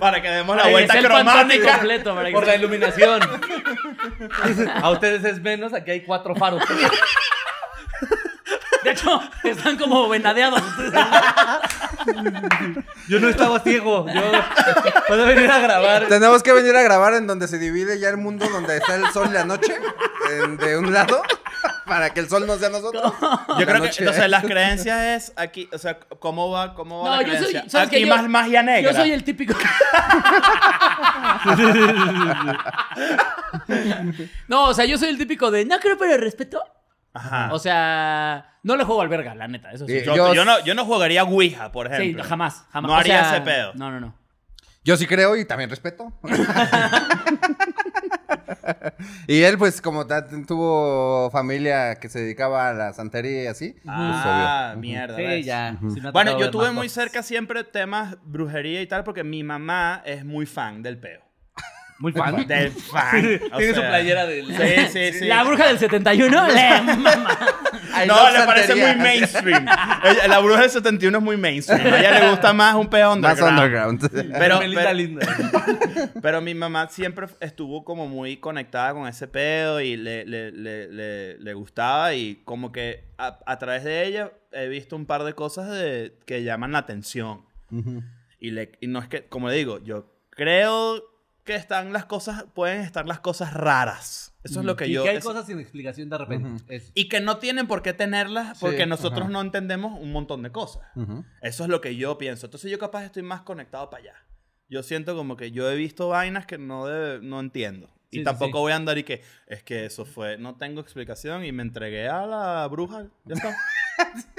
para que demos la Para que vuelta sea el cromática. completo, para que Por la iluminación. A ustedes es menos, aquí hay cuatro faros. [laughs] De hecho, están como venadeados. Yo no estaba ciego. Yo puedo venir a grabar. Tenemos que venir a grabar en donde se divide ya el mundo, donde está el sol y la noche, en- de un lado, para que el sol no sea nosotros. Yo La creo que entonces las creencias es aquí, o sea, ¿cómo va, cómo va No, la yo soy. creencia? ¿sabes aquí? Yo- más magia negra. Yo soy el típico. [laughs] no, o sea, yo soy el típico de no creo, pero respeto. Ajá. O sea, no le juego al verga, la neta, eso sí. Sí. yo, yo- yo no, yo no jugaría Ouija, por Sí, ejemplo. jamás, jamás. No O haría sea, ese pedo. No, no, no. Yo sí creo y también respeto. [laughs] y él, pues, como tuvo familia que se dedicaba a la santería y así, pues, Ah, mierda. Sí, ¿ves? ya. Sí me ha Bueno, yo tuve muy cosas. cerca siempre temas brujería y tal porque mi mamá es muy fan del peo. Muy fan. Del fan. Tiene su playera del. Sí, sí, sí. La bruja del 71 [laughs] le mama. No, le parece muy mainstream. La bruja del 71 es muy mainstream. A ella le gusta más un peo Más underground. underground. Pero, linda. [laughs] Pero mi mamá siempre estuvo como muy conectada con ese pedo y le, le, le, le, le gustaba y como que a, a través de ella he visto un par de cosas de, que llaman la atención. Y, le, y no es que, como le digo, yo creo que están las cosas, pueden estar las cosas raras. Eso es lo que y yo... que hay es- cosas sin explicación de repente. Y que no tienen por qué tenerlas porque Sí, nosotros no entendemos un montón de cosas. Eso es lo que yo pienso. Entonces yo capaz estoy más conectado para allá. Yo siento como que yo he visto vainas que no, debe- no entiendo. Sí, y tampoco sí. voy a andar y que es que eso fue, no tengo explicación y me entregué a la bruja. Ya está. [laughs]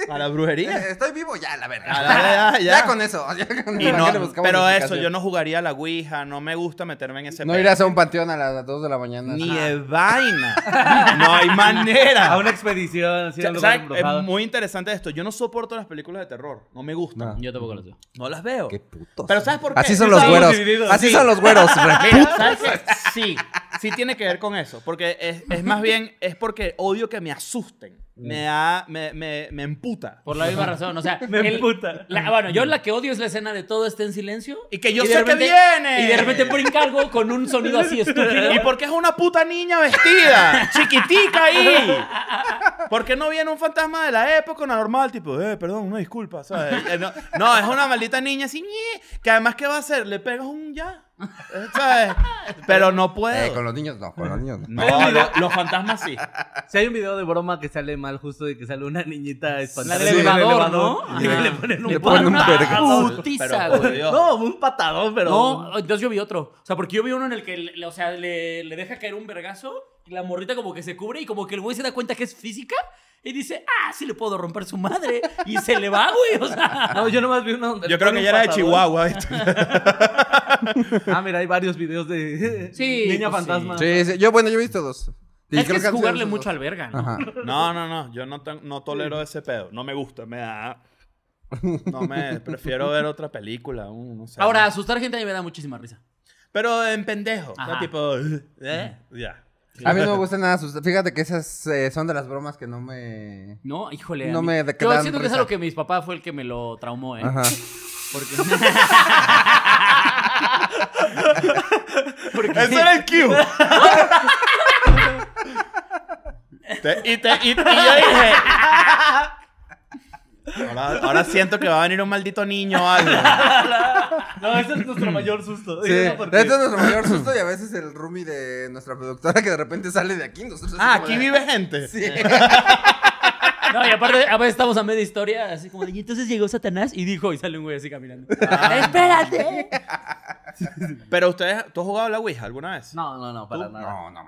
A la brujería. Eh, Estoy vivo ya, la verdad. A la- ya, ya. [laughs] Ya con eso. ya con Y ¿para no- pero eso, yo no jugaría a la Ouija, no me gusta meterme en ese No pedo. irás a un panteón a las 2 de la mañana. Ni de vaina. No hay manera. A una expedición, así, a un lugar ¿Sabes? embrujado. Es muy interesante esto. Yo no soporto las películas de terror. No me gustan. No. Yo tampoco lo sé. No las veo. Qué putos. Pero ¿sabes por qué? Así son Sí los güeros. Así Sí. son los güeros. [laughs] Mira, ¿sabes qué? Sí, sí tiene que ver con eso. Porque es, es más bien, es porque odio que me asusten. Me da, me, me, me emputa. Por la misma razón, o sea, [laughs] Me el- emputa. la- bueno, yo la que odio es la escena de todo está en silencio. Y que yo de sé que repente- viene. Y de repente brinca algo con un sonido así [laughs] estúpido. ¿Y por qué es una puta niña vestida? Chiquitica ahí. ¿Por qué no viene un fantasma de la época normal? Tipo, eh, perdón, una disculpa, ¿sabes? Eh, No, no, es una maldita niña así, que además, ¿qué va a hacer? Le pegas un ya. [laughs] ¿Sabes? Pero no puedo. Eh, con los niños no, con los niños no. No, lo- los fantasmas sí. Si hay un video de broma que sale mal, justo de que sale una niñita espantada. La del en el elevador, ¿no? Y Ajá. le ponen un Le ponen un Una vergazo. putiza, Pero, por güey. Dios. No, un patadón, pero. No, entonces yo vi otro. O sea, porque yo vi uno en el que, le- o sea, le, le deja caer un vergazo y la morrita como que se cubre y como que el güey se da cuenta que es física y dice, ah, sí le puedo romper su madre. Y se le va, güey. O sea, [laughs] No, yo nomás vi uno. donde Yo creo que ya era de. Chihuahua. [laughs] Ah, mira, hay varios videos de. [laughs] Sí, Niña pues fantasma. Sí, sí. Yo, bueno, yo he visto dos. Y es que es jugarle mucho dos. al verga, ¿no? Ajá. No, no, no. Yo no, no tolero ese pedo. No me gusta. Me da. No me. Prefiero ver otra película. un- no sé. Ahora, asustar gente a mí me da muchísima risa. Pero en pendejo. Tipo. ¿Eh? Ya. A mí no me gusta nada asustar. Fíjate que esas eh, son de las bromas que no me... No, híjole. No me Yo siento que es algo que mis papás fue el que me lo traumó, ¿eh? Ajá. Porque... [laughs] Ese era el cue. [laughs] Te- y, te- y- y yo dije. Ahora, ahora siento que va a venir un maldito niño o algo. No, ese es nuestro mayor susto. Sí, este es nuestro mayor susto y a veces el roomie de nuestra productora que de repente sale de aquí. Nosotros Ah, aquí de- vive gente. Sí. [laughs] No, y aparte, a veces estamos a media historia, así como de, y entonces llegó Satanás y dijo, y sale un güey así caminando. ¡Espérate! Pero ustedes, ¿tú has jugado a la Ouija alguna vez? No, no, no, para ¿Tú? nada. No, no,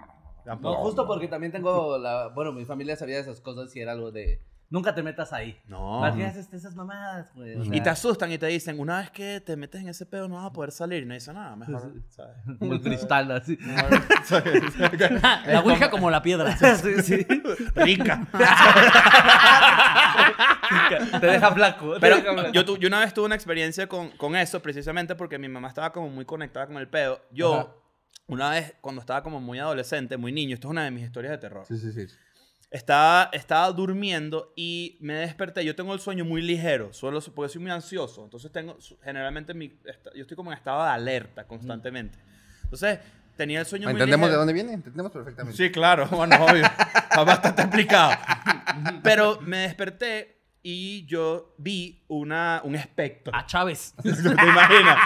no. No, justo porque también tengo la. Bueno, mi familia sabía de esas cosas y era algo de. Nunca te metas ahí. No. ¿Para qué haces esas mamadas, güey? O Y sea, te asustan y te dicen, una vez que te metes en ese pedo no vas a poder salir. Y no dice nada, mejor, ¿sabes? [laughs] Como el cristal, así. [laughs] La ouija [laughs] como la piedra. sí, sí. Rica. Te deja flaco. te Pero deja flaco. yo, tu- yo una vez tuve una experiencia con, con eso, precisamente porque mi mamá estaba como muy conectada con el pedo. Yo, Ajá. una vez, cuando estaba como muy adolescente, muy niño, esto es una de mis historias de terror. Sí, sí, sí. Estaba, estaba durmiendo y me desperté. Yo tengo el sueño muy ligero, suelo, porque soy muy ansioso. Entonces tengo, generalmente, mi, yo estoy como en estado de alerta constantemente. Entonces, tenía el sueño muy ¿Entendemos de ligero. dónde viene? Entendemos perfectamente. Sí, claro, bueno, obvio. [laughs] Está bastante explicado. Pero me desperté y yo vi una, un espectro. A Chávez. [laughs] ¿Te imaginas?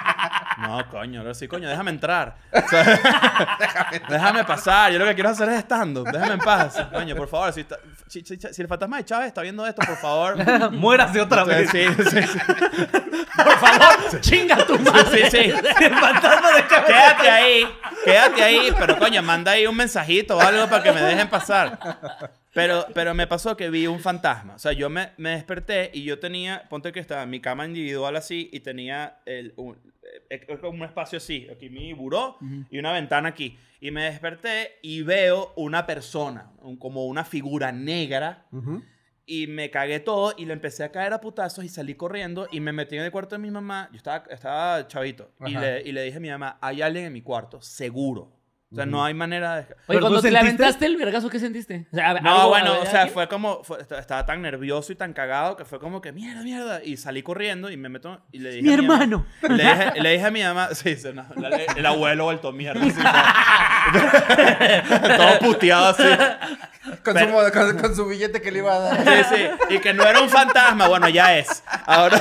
No, coño, ahora sí, coño, déjame entrar. O sea, [laughs] déjame pasar. Yo lo que quiero hacer es estando. Déjame en paz. Coño, por favor, si, está- si, si- si el fantasma de Chávez está viendo esto, por favor. [laughs] Muérase otra vez. Sí, sí, sí. Por favor, chinga tu madre. Sí, sí. Quédate ahí, quédate ahí, pero coño, manda ahí un mensajito o algo para que me dejen pasar. Pero, pero me pasó que vi un fantasma. O sea, yo me, me desperté y yo tenía, ponte que estaba en mi cama individual así y tenía el, un, eh, como un espacio así, aquí mi buró y una ventana aquí. Y me desperté y veo una persona, un- como una figura negra y me cagué todo y le empecé a caer a putazos y salí corriendo y me metí en el cuarto de mi mamá. Yo estaba, estaba chavito y le, y le dije a mi mamá, hay alguien en mi cuarto, seguro. O sea, no hay manera de... Oye, ¿Pero cuando te sentiste? lamentaste el vergazo, ¿qué sentiste? O sea, No, algo- bueno, o sea, fue como, fue- estaba tan nervioso y tan cagado que fue como que, mierda, mierda. Y salí corriendo y me meto y le dije... Mi a mamá- hermano. le, dije, le dije a mi mamá, sí, sí, no, la- el abuelo vuelto mierda. así, todo, [laughs] todo puteado así. Con, Pero- su, con, con su billete que le iba a dar. Sí, sí. Y que no era un fantasma, bueno, ya es. Ahora.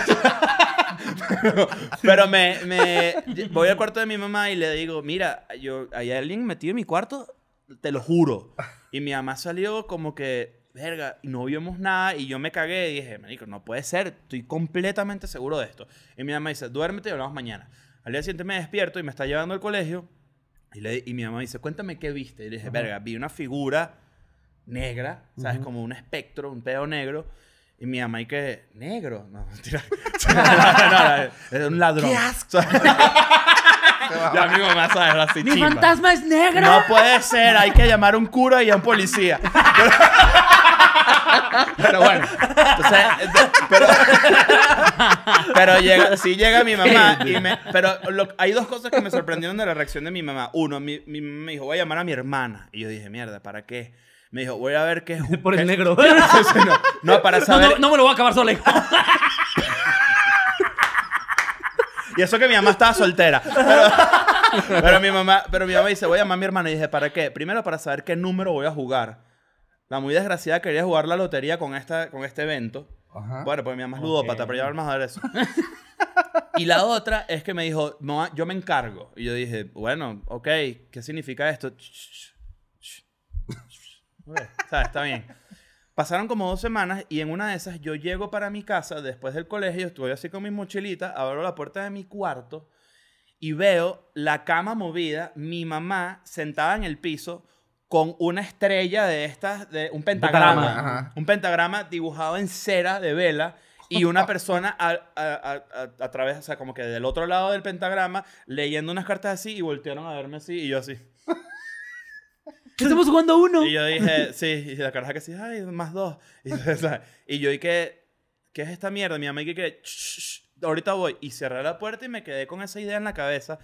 [laughs] Pero, me, me- voy al cuarto de mi mamá y le digo, mira, yo, hay alguien metido en mi cuarto, te lo juro. Y mi mamá salió como que, verga, y no vimos nada. Y yo me cagué y dije, marico, no puede ser, estoy completamente seguro de esto. Y mi mamá dice, duérmete y hablamos mañana. Al día siguiente me despierto y me está llevando al colegio. Y, le- y mi mamá dice, cuéntame qué viste. Y le dije, verga, vi una figura negra, ¿sabes? Como un espectro, un pedo negro. Y mi mamá, ¿y qué? ¿Negro? No, mentira. [laughs] no, no, es un ladrón. ¡Qué asco! [laughs] ya mi mamá sabe, así ¡Mi chimba. fantasma es negro! No puede ser, hay que llamar a un cura y a un policía. [laughs] Pero, bueno, entonces, ent- pero, pero llega, sí llega mi mamá y me, pero lo- hay dos cosas que me sorprendieron de la reacción de mi mamá. Uno, mi, mi mamá me dijo, voy a llamar a mi hermana. Y yo dije, mierda, ¿para qué? Me dijo, voy a ver qué es... [laughs] Por el negro. [laughs] No, no, [laughs] para No, saber... no, no me lo voy a acabar sola. hijo. Y eso que mi mamá estaba soltera. Pero, pero mi mamá, pero mi mamá dice, voy a llamar a mi hermana. Y dije, ¿para qué? Primero para saber qué número voy a jugar. La muy desgraciada quería jugar la lotería con, esta, con este evento. Ajá. Bueno, pues mi mamá es ludópata, pero ya vamos a ver eso. y la otra es que me dijo, "Mamá, yo me encargo. Y yo dije, bueno, ok, ¿qué significa esto? Ok, ¿sabes? Está bien. Pasaron como dos semanas y en una de esas yo llego para mi casa después del colegio, estoy así con mi mochilita, abro la puerta de mi cuarto y veo la cama movida, mi mamá sentada en el piso con una estrella de estas, de un pentagrama, un pentagrama dibujado en cera de vela y una [laughs] persona a, a- a- a- a través, o sea, como que del otro lado del pentagrama leyendo unas cartas así y voltearon a verme así y yo así. [laughs] Estamos jugando a uno. Y yo dije, sí, y la caraja que sí, ay, más dos. [laughs] Y, o sea, y yo, ¿y qué, qué es esta mierda? Mi mamá, ¿y shh, ahorita voy. Y cerré la puerta y me quedé con esa idea en la cabeza.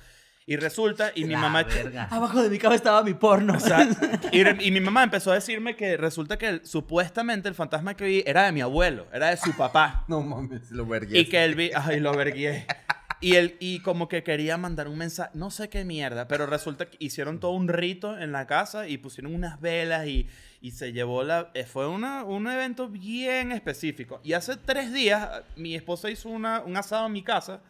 Y resulta, y mi mamá... [laughs] Abajo de mi cama estaba mi porno. O sea, y, re- y mi mamá empezó a decirme que resulta que el- supuestamente el fantasma que vi era de mi abuelo, era de su papá. No mames, lo vergué. Y que él vi, ay, lo vergué. Y él, y como que quería mandar un mensaje, no sé qué mierda, pero resulta que hicieron todo un rito en la casa y pusieron unas velas y, y se llevó la... eh, Fue una, un evento bien específico. Y hace tres días mi esposa hizo una, un asado en mi casa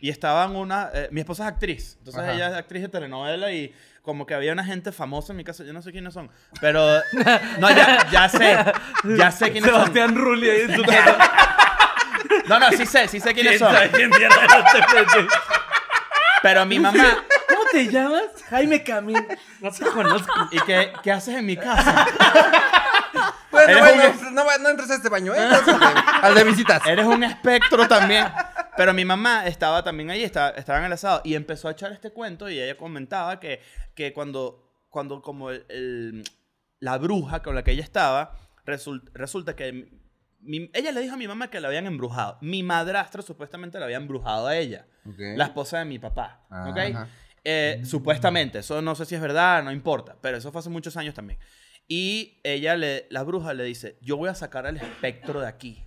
y estaban una... eh, mi esposa es actriz, entonces Ajá. ella es actriz de telenovela y como que había una gente famosa en mi casa, yo no sé quiénes son, pero... [laughs] No, ya, ya sé, ya sé quiénes son. Sebastián Rulli ahí en su casa. [laughs] No, no, sí sé, sí sé quiénes son. Pero mi mamá... ¿Cómo te llamas? Jaime Camín. No te conozco. ¿Y qué, qué haces en mi casa? Bueno, un- pues, no, no entres a este baño, ¿eh? Al de, al de visitas. Eres un espectro también. Pero mi mamá estaba también ahí, estaba, estaba en el asado y empezó a echar este cuento y ella comentaba que, que cuando, cuando como el- el- la bruja con la que ella estaba, result- resulta que mi- ella le dijo a mi mamá que la habían embrujado. Mi madrastra supuestamente la había embrujado a ella, la esposa de mi papá. ¿ok? Ajá. Eh, supuestamente, eso no sé si es verdad, no importa, pero eso fue hace muchos años también. Y ella, le, la bruja le dice, yo voy a sacar al espectro de aquí.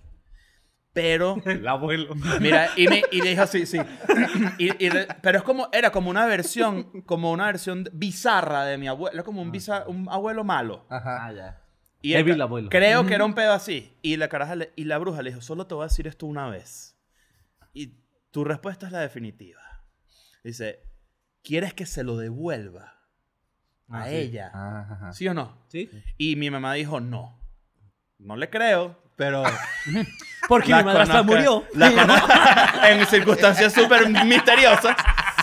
Pero, [laughs] El abuelo. mira, y, me, y le dijo, sí, sí. Y- y re- pero es como, era como una versión, como una versión bizarra de mi abuelo, era como un, biza- un abuelo malo. Ajá. Ah, ya. Y Evil ca- abuelo. Creo que era un pedo así. Y la caraja le- y la bruja le dijo, solo te voy a decir esto una vez. Y tu respuesta es la definitiva. Dice, ¿quieres que se lo devuelva a Ah, sí. ella? Ajá. ¿Sí o no? ¿Sí? Y mi mamá dijo, no. No le creo, pero... [laughs] Porque mi madrastra murió. la [laughs] en circunstancias súper misteriosas.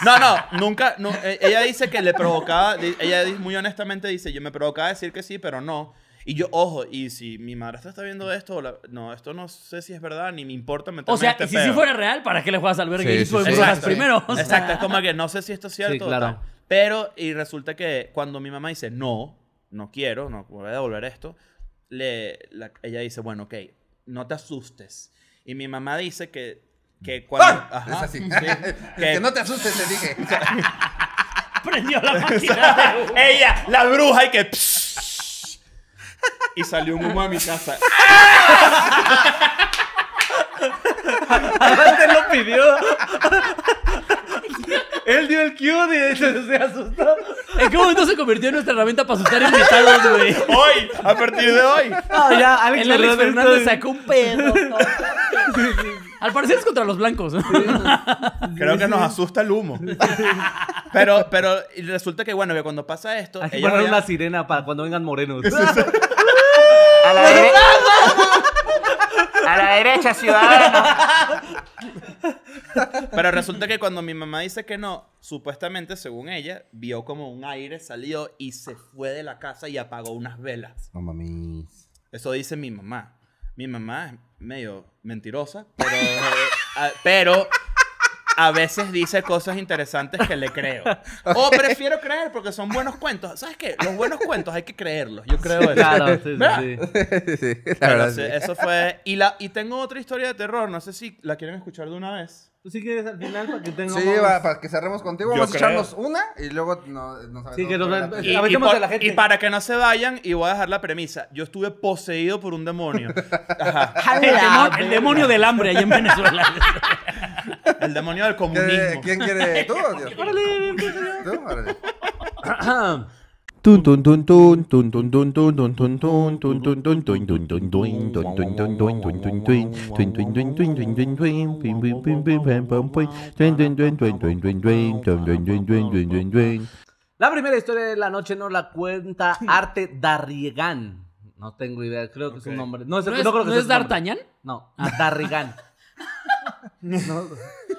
No, no, nunca. no, eh, ella dice que le provocaba. Ella muy honestamente dice: Yo me provocaba decir que sí, pero no. Y yo, ojo, y si mi madrastra está viendo esto, la- no, esto no sé si es verdad, ni me importa meterme O sea, en este y si sí fuera real, ¿para qué le juegas al verga Sí, y sí, hizo sí. embrujas Exacto. primero? O sea, Exacto, es como que no sé si esto es cierto. Sí, o claro. tal. Pero, y resulta que cuando mi mamá dice, no, no quiero, no voy a devolver esto, le, la- ella dice, bueno, ok, no te asustes. Y mi mamá dice que, que cuando... ¡Ah! Ajá, Es así. sí, [laughs] que... que- no te asustes, te dije. [laughs] Prendió la [laughs] máquina de humo. ella, la bruja, y que... y salió un humo a mi casa. Antes lo pidió. Él dio el cue y se, se asustó. ¿En qué momento se convirtió en nuestra herramienta para asustar invitados, güey? Hoy, a partir de hoy. No, ya, Alex, El Alex Fernández sacó un pedo. Al parecer es contra los blancos. Creo que nos asusta el humo. Pero, pero y resulta que, bueno, que cuando pasa esto... Hay que ellos poner una sirena para cuando vengan morenos. A la, dere- [laughs] a la derecha, ciudadano. Pero resulta que cuando mi mamá dice que no, supuestamente, según ella, vio como un aire salió y se fue de la casa y apagó unas velas. No mami. Eso dice mi mamá. Mi mamá es medio mentirosa, pero, eh, a, pero a veces dice cosas interesantes que le creo. [laughs] O prefiero creer porque son buenos cuentos. ¿Sabes qué? Los buenos cuentos hay que creerlos. Yo creo eso. Claro, sí, sí, ¿Verdad? sí. sí, la verdad. sí. eso fue. Y, la, y tengo otra historia de terror. No sé si la quieren escuchar de una vez. ¿Tú sí quieres al final para que tengamos... Sí, va, para que cerremos contigo, Yo vamos a creo. echarnos una y luego no, nos Sí, que nos aventamos Y, Aventémosle y por- a la gente. y para que no se vayan, y voy a dejar la premisa. Yo estuve poseído por un demonio. Ajá. El, demonio, el demonio del hambre allá en Venezuela. El demonio del ¿Qué- comunismo. ¿Quién quiere? ¿Tú o Dios? ¿Tú? Órale. [clears throat] [clears throat] La primera historia de la noche nos la cuenta Arte Darrigan. No tengo idea, creo que es un nombre. ¿No es, ¿No es, D'Artagnan? No, Darrigan. no.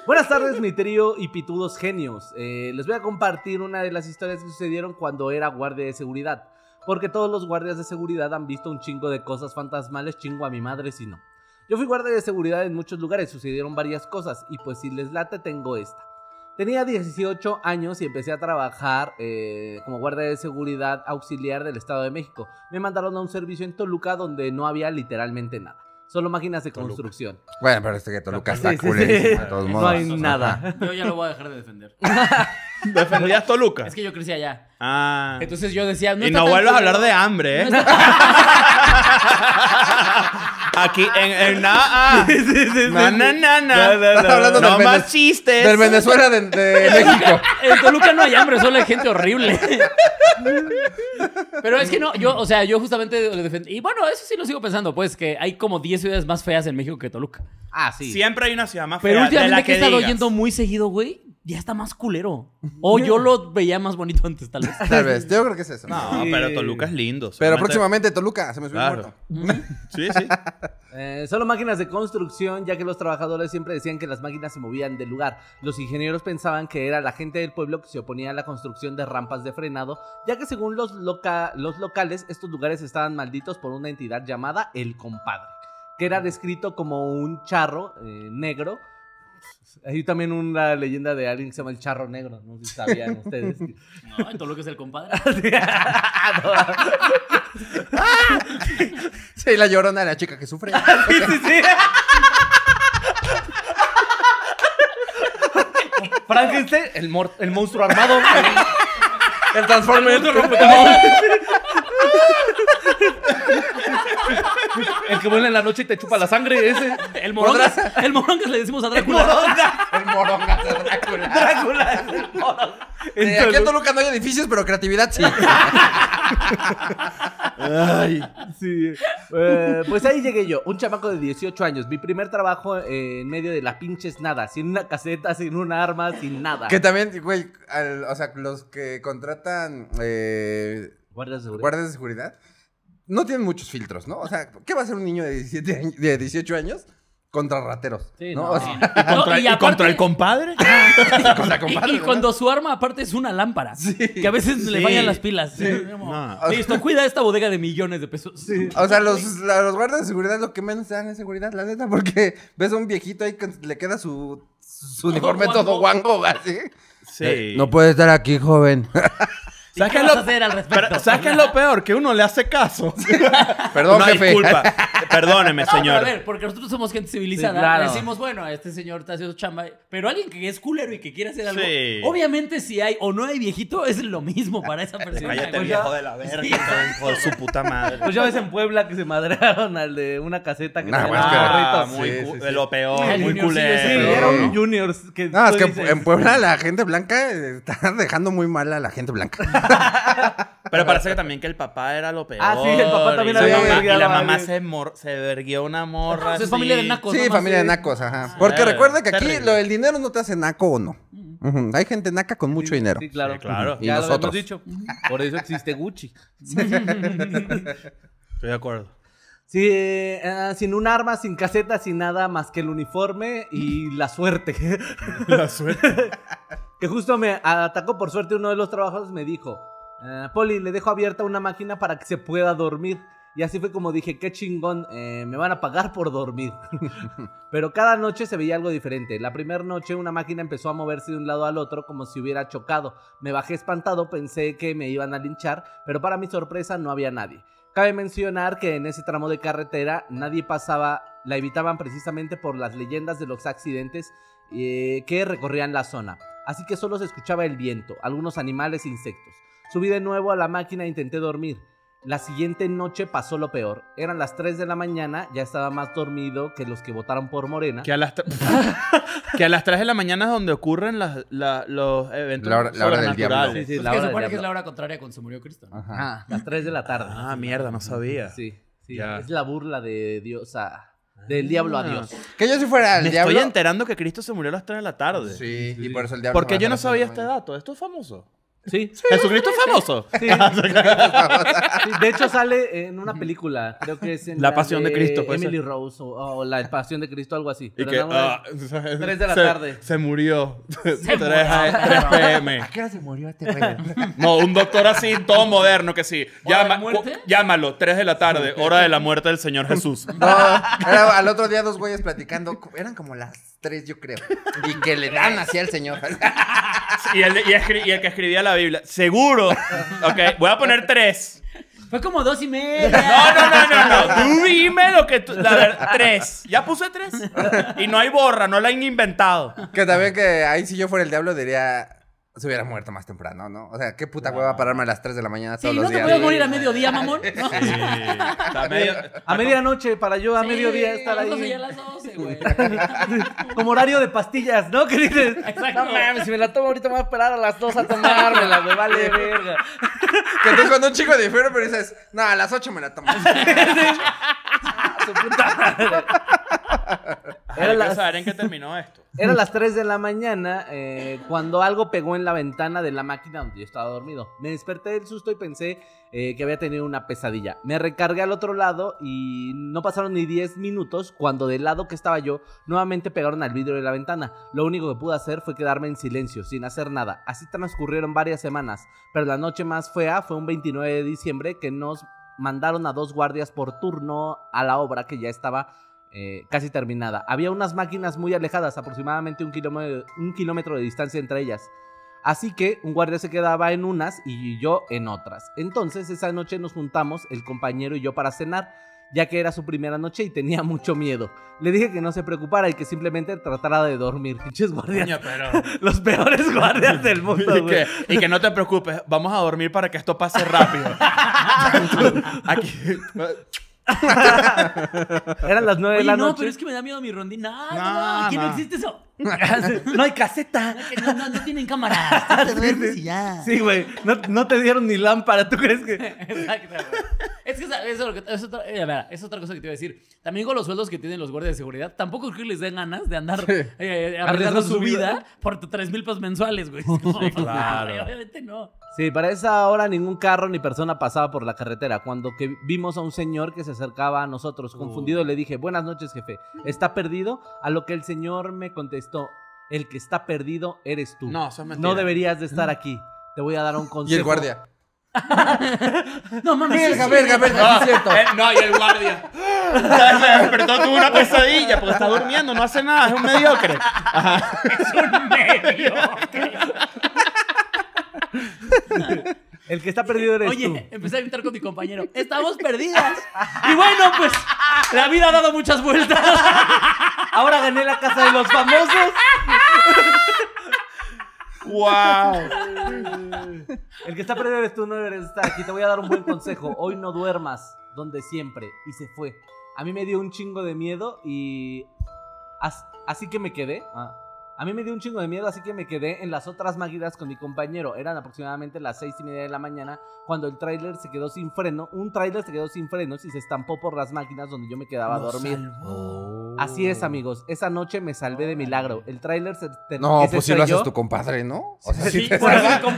Buenas tardes, mi trío y pitudos genios. Eh, les voy a compartir una de las historias que sucedieron cuando era guardia de seguridad. Porque todos los guardias de seguridad han visto un chingo de cosas fantasmales, chingo a mi madre si no. Yo fui guardia de seguridad en muchos lugares, sucedieron varias cosas y pues si les late tengo esta. Tenía 18 años y empecé a trabajar eh, como guardia de seguridad auxiliar del Estado de México. Me mandaron a un servicio en Toluca donde no había literalmente nada. Solo máquinas de construcción. Bueno, pero este que Toluca [laughs] está Sí, sí, sí. culerísimo, de todos modos. No hay nada. Yo ya lo voy a dejar de defender. [laughs] [laughs] ¿Defendías Toluca? Es que yo crecí allá. Ah. Entonces yo decía. No y no vuelvas a hablar de hambre, ¿eh? No [laughs] [laughs] Aquí en, en nada. ah. Na, na, na, na. No, más chistes. Del Venezuela de, de México. En Toluca no hay hambre, solo hay gente horrible. Pero es que no, yo, o sea, yo justamente le defendí. Y bueno, eso sí lo sigo pensando, pues, que hay como 10 ciudades más feas en México que Toluca. Ah, sí. Siempre hay una ciudad más Pero fea de últimamente la que he estado digas. yendo muy seguido, güey, ya está más culero. O yo lo veía más bonito antes, tal vez. [laughs] Tal vez, yo creo que es eso. No, Sí. pero Toluca es lindo. Pero solamente- próximamente Toluca, se me subió el Claro. muerto. [laughs] Sí, sí. Eh, solo máquinas de construcción, ya que los trabajadores siempre decían que las máquinas se movían del lugar. Los ingenieros pensaban que era la gente del pueblo que se oponía a la construcción de rampas de frenado, ya que según los, loca- los locales, estos lugares estaban malditos por una entidad llamada El Compadre, que era descrito como un charro eh, negro. Hay también una leyenda de alguien que se llama el charro negro, no sé si sabían [laughs] ustedes. No, en Toluca es el compadre. [laughs] [laughs] Sí, la llorona de la chica que sufre. Frankenstein, el, mor- el monstruo armado. El Transformer. El [laughs] que vuela en la noche y te chupa la sangre, ese. El morongas, el morongas le decimos a Drácula. El moronga de Drácula. Drácula. el mono. Eh, aquí en Toluca no hay edificios, pero creatividad sí. Sí. Eh, pues ahí llegué yo, un chamaco de 18 años. Mi primer trabajo eh, en medio de la pinches nada, sin una caseta, sin un arma, sin nada. Que también, güey, al- o sea, los que contratan eh, Guardias de seguridad. guardias de seguridad no tienen muchos filtros, ¿no? O sea, ¿qué va a hacer un niño de, 17 años- de 18 años contra rateros? Sí, ¿no? no. O sea, ¿Y contra, [laughs] No, y y aparte- [laughs] [laughs] contra el compadre? contra Y, compadre, y ¿no? cuando su arma aparte es una lámpara. Que a veces le Sí. fallan las pilas. No. Listo, cuida esta bodega de millones de pesos. O sea, los, la- los guardias de seguridad lo que menos te dan es seguridad, la neta, porque ves a un viejito ahí que le queda su, su uniforme guango. todo guango, así. Sí. Eh, no puede estar aquí, joven. ¿Sabes qué qué es vas lo a hacer al respecto? Pero, ¿Sabes qué es lo peor? Que uno le hace caso. [laughs] Perdón, Una jefe. disculpa. [laughs] Perdóneme, No, pero señor. a ver, porque nosotros somos gente civilizada. Sí, claro. Decimos, bueno, este señor está haciendo chamba. Pero alguien que es culero y que quiere hacer algo. Sí. Obviamente, si hay o no hay viejito, es lo mismo para esa persona. Cállate, güey. viejo de la verga. Sí. Por su puta madre. Pues ya ves en Puebla que se madrearon al de una caseta que Nah, tenía bueno, es que- Ah, muy de lo peor, El muy culero. Sí, era un ¿no? juniors que No, es que dices- en Puebla la gente blanca eh, está dejando muy mal a la gente blanca. [laughs] Pero parece que también que el papá era lo peor. Ah, sí, el papá también y la había mamá- Y la a mamá se, mor- se verguió una morra. Es familia de nacos. Sí, familia de nacos, ajá. Porque recuerda que aquí lo del dinero no te hace naco o no. Hay gente naca con mucho dinero. Sí, claro. Sí, claro. Y Ya lo nosotros. hemos dicho. Por eso existe Gucci. Estoy de acuerdo. Sí, eh, sin un arma, sin caseta, sin nada más que el uniforme y la suerte. La suerte. [laughs] que justo me atacó por suerte uno de los trabajadores me dijo, "Eh, Poli, le dejo abierta una máquina para que se pueda dormir. Y así fue como dije, qué chingón, eh, me van a pagar por dormir. [laughs] Pero cada noche se veía algo diferente. La primera noche una máquina empezó a moverse de un lado al otro como si hubiera chocado. Me bajé espantado, pensé que me iban a linchar, pero para mi sorpresa no había nadie. Cabe mencionar que en ese tramo de carretera nadie pasaba, la evitaban precisamente por las leyendas de los accidentes eh, que recorrían la zona. Así que solo se escuchaba el viento, algunos animales e insectos. Subí de nuevo a la máquina e intenté dormir. La siguiente noche pasó lo peor. Eran las 3 de la mañana, ya estaba más dormido que los que votaron por Morena. Que a las, [laughs] que a las 3 de la mañana es donde ocurren las- la- los eventos La hora- la hora del diablo. sobrenaturales. Sí, sí, Pues la que hora del supone que es la hora contraria cuando se murió Cristo. ¿no? Ajá. Ah, las 3 de la tarde. Ah, mierda, no sabía. Sí, sí. Ya. Es la burla de Dios a... Del diablo a Dios. Que yo si fuera el Me diablo. estoy enterando que Cristo se murió a las 3 de la tarde. Sí, y por eso el diablo. Porque yo va a no sabía este dato. Esto es famoso. Sí. Jesucristo es famoso. [laughs] Sí. [laughs] Sí, de hecho sale en una película, creo que es en La Pasión de Cristo, puede Emily ser. Rose o, o La Pasión de Cristo, algo así. Y que, alguna- ah, Tres de la se- tarde. Se murió. 3, [laughs] murió. pm. ¿A qué hora se murió este güey? No, un doctor así, todo moderno, que sí. ¿Hora de Llama, llámalo, 3 de la tarde, hora de la muerte del Señor Jesús. No, era al otro día dos güeyes platicando. Eran como las tres, yo creo. Y que le dan así al señor. [laughs] Y el, y escri- y el que escribía la Biblia. Seguro. Ok, voy a poner 3. Fue como dos y media. No, no, no, no, no. Tú dime lo que tú. La verdad, 3. Ya puse 3. Y no hay borra, no la han inventado. Que también que ahí si yo fuera el diablo diría. Se hubiera muerto más temprano, ¿no? O sea, qué puta hueva pararme a las 3 de la mañana todos Sí, los no te días. puedes morir a mediodía, mamón. No. Medio- A medianoche, para yo a Sí, mediodía estar a las 12 ahí. a las 12, güey. [laughs] Como horario de pastillas, ¿no? Que dices, Exacto. no mames, si me la tomo ahorita me voy a esperar a las 2 a tomármela, me vale verga. Que tú con un chico de fiebre, pero dices, no, a las 8 me la tomo. [laughs] [laughs] Su puta madre. Ay, Era las- saber en qué terminó esto. Eran las 3 de la mañana eh, cuando algo pegó en la ventana de la máquina donde yo estaba dormido. Me desperté del susto y pensé eh, que había tenido una pesadilla. Me recargué al otro lado y no pasaron ni 10 minutos cuando del lado que estaba yo nuevamente pegaron al vidrio de la ventana. Lo único que pude hacer fue quedarme en silencio, sin hacer nada. Así transcurrieron varias semanas, pero la noche más fea fue un 29 de diciembre que nos mandaron a dos guardias por turno a la obra que ya estaba eh, casi terminada. Había unas máquinas muy alejadas, aproximadamente un kilómetro, un kilómetro de distancia entre ellas. Así que un guardia se quedaba en unas y yo en otras. Entonces esa noche nos juntamos, el compañero y yo, para cenar, ya que era su primera noche y tenía mucho miedo. Le dije que no se preocupara y que simplemente tratara de dormir. [laughs] Pinches guardias. Coño, pero. [laughs] Los peores guardias del mundo. Y que, y que no te preocupes, vamos a dormir para que esto pase rápido. [laughs] Aquí. Eran las nueve Oye, de la no, noche. pero es que me da miedo mi rondina. No, No, no, aquí no, no. existe eso. [laughs] no hay caseta. No, no, no tienen cámara. [laughs] Te duermes y ya. Sí, güey. No, no te dieron ni lámpara. ¿Tú crees que.? Exacto, güey. Es que es, es otra, eh, es otra cosa que te iba a decir. También con los sueldos que tienen los guardias de seguridad, tampoco creo que les den ganas de andar eh, arriesgando Arriesgando su su vida vida. por 3 mil pesos mensuales, [laughs] güey. claro. Obviamente no. Sí, para esa hora ningún carro ni persona pasaba por la carretera. Cuando que vimos a un señor que se acercaba a nosotros, confundido, le dije, buenas noches, jefe. ¿Está perdido? A lo que el señor me contestó, el que está perdido eres tú. No, eso es mentira. No deberías de estar aquí. Te voy a dar un [laughs] Y consejo. el guardia. [laughs] No mames. Verga, sí, verga, sí. verga, sí es cierto. [laughs] Eh, no, y el guardia. Se despertó, tuvo una pesadilla porque está durmiendo, no hace nada, es un mediocre. Es un medio. El que está perdido eres Oye, tú. empecé a gritar con mi compañero. ¡Estamos perdidas! Y bueno, pues la vida ha dado muchas vueltas. Ahora gané la casa de los famosos. ¡Wow! El que está perdido eres tú, no eres estar aquí. Te voy a dar un buen consejo. Hoy no duermas donde siempre. Y se fue. A mí me dio un chingo de miedo y... as- así que me quedé. Ah. A mí me dio un chingo de miedo, así que me quedé en las otras máquinas con mi compañero. Eran aproximadamente las seis y media de la mañana cuando el tráiler se quedó sin freno. Un tráiler se quedó sin frenos y se estampó por las máquinas donde yo me quedaba a dormir. Así es, amigos. Esa noche me salvé de milagro. El tráiler se, te- No, pues si lo haces estrelló- tu compadre, ¿no? O sea, Sí, si te compadre, haces tu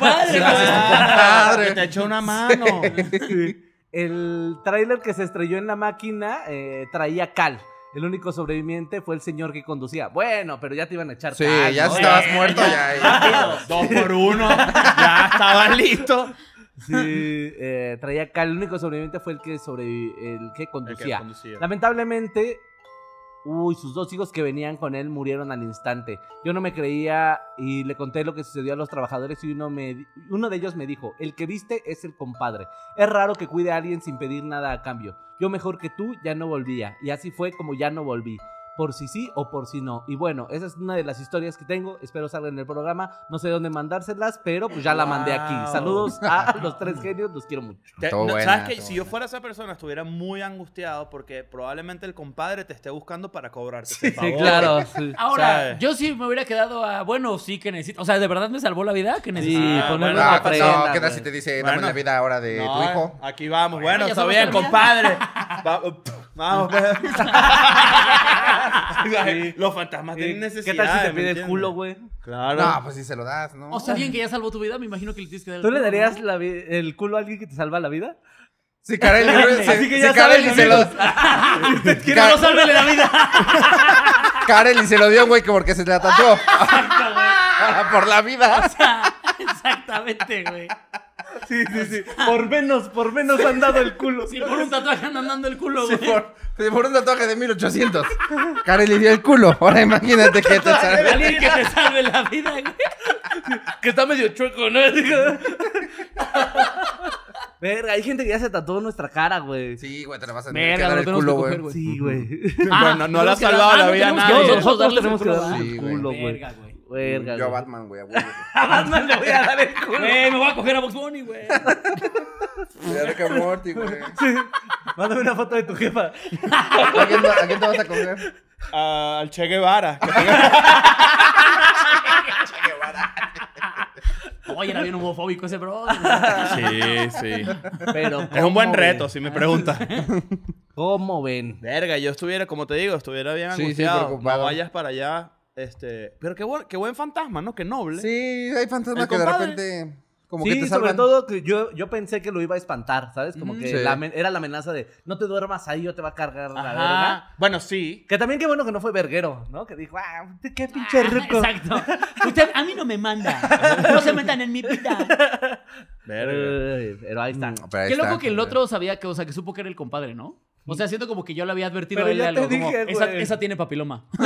Ah, compadre. que te echó una mano. [laughs] El tráiler que se estrelló en la máquina eh, traía cal. El único sobreviviente fue el señor que conducía. Bueno, pero ya te iban a echar Sí, ya ¿no? estabas muerto, ya. ya. Dos por uno. Ya estaba listo. Sí, eh, traía cal. El único sobreviviente fue el que sobrevi- el que conducía. conducía. Lamentablemente, uy, sus dos hijos que venían con él murieron al instante. Yo no me creía y le conté lo que sucedió a los trabajadores y uno, me, uno de ellos me dijo, el que viste es el compadre. Es raro que cuide a alguien sin pedir nada a cambio. Yo mejor que tú ya no volvía. Y así fue como ya no volví. Por si sí o por si no. Y bueno, esa es una de las historias que tengo. Espero salga en el programa. No sé dónde mandárselas, pero pues ya la mandé aquí. Saludos a [laughs] los tres genios. Los quiero mucho. Te- Estuvo no, buena, ¿Sabes qué? estuvo Si yo fuera esa persona, estuviera muy angustiado porque probablemente el compadre te esté buscando para cobrarte ese favor. sí. Ahora, ¿Sabes? yo sí me hubiera quedado a, bueno, sí que necesito. O sea, ¿de verdad me salvó la vida? que necesito? Sí, Ah, bueno, una Ah, pues prenda, no, ¿qué tal si te dice, Bueno. dame la vida ahora de No, tu hijo? Aquí vamos. Bueno, Bueno, está bien, compadre. [laughs] Va- vamos, pues. [laughs] Los fantasmas ¿Qué, tienen qué tal si te ¿me pide el entiendes? culo, güey? Claro. No, pues sí se lo das, ¿no? O sea, alguien que ya salvó tu vida, me imagino que le tienes que dar el ¿Tú le culo, darías ¿no? la vi- el culo a alguien que te salva la vida? Si Carelli, si, Así que si ya saben, se lo, amigos. [laughs] No sálvele la vida. [laughs] Carelli se lo dio güey que porque se la tatuó. Por la vida. Exactamente, güey. Sí, sí, sí. [laughs] Por menos, por menos han dado el culo. Si por un tatuaje andan dando el culo, Sí, güey. por, sí, por un tatuaje de 1800. Carelli dio el culo. Ahora imagínate que te salve. Alguien que te salve la vida, güey. Que está medio chueco, ¿no? Verga, hay gente que ya se tatuó nuestra cara, güey. Sí, güey, te la vas a tener que dar el culo, güey. Sí, güey. Bueno, no le ha salvado dar- la ah, vida a nadie. nosotros tenemos que. Sí, el güey. culo, güey. Verga, Yo a. Batman, güey, a huevo. [laughs] A Batman le voy a dar el culo. Güey, me voy a coger a Box Bunny, güey. Ya Rick and Morty, güey. [laughs] Mándame una foto de tu jefa. ¿A quién, a quién te vas a coger? Ah, al Che Guevara. [laughs] que Oye, era bien homofóbico ese bro. Sí, sí. Pero, Es un buen ¿cómo reto, ven? si me preguntas. ¿Cómo ven? Verga, yo estuviera, como te digo, estuviera bien Sí, sí, angustiado. preocupado. no vayas para allá. Este, pero qué buen, qué buen fantasma, ¿no? Qué noble. Sí, hay fantasmas que de repente como sí, que te sobre todo que yo, yo pensé que lo iba a espantar, ¿sabes? Como que Sí. la amen- era la amenaza de no te duermas ahí o te va a cargar la verga. Bueno, sí. Que también qué bueno que no fue verguero, ¿no? Que dijo, ah, qué pinche rico. Exacto. Usted a mí no me manda. No se metan en mi vida. Ay, Pero ahí está. Pero ahí Qué loco que el otro sabía que, o sea, que supo que era el compadre, ¿no? O sea, siento como que yo le había advertido Pero a él de ya algo. te como, dije, esa, güey. esa tiene papiloma. [laughs]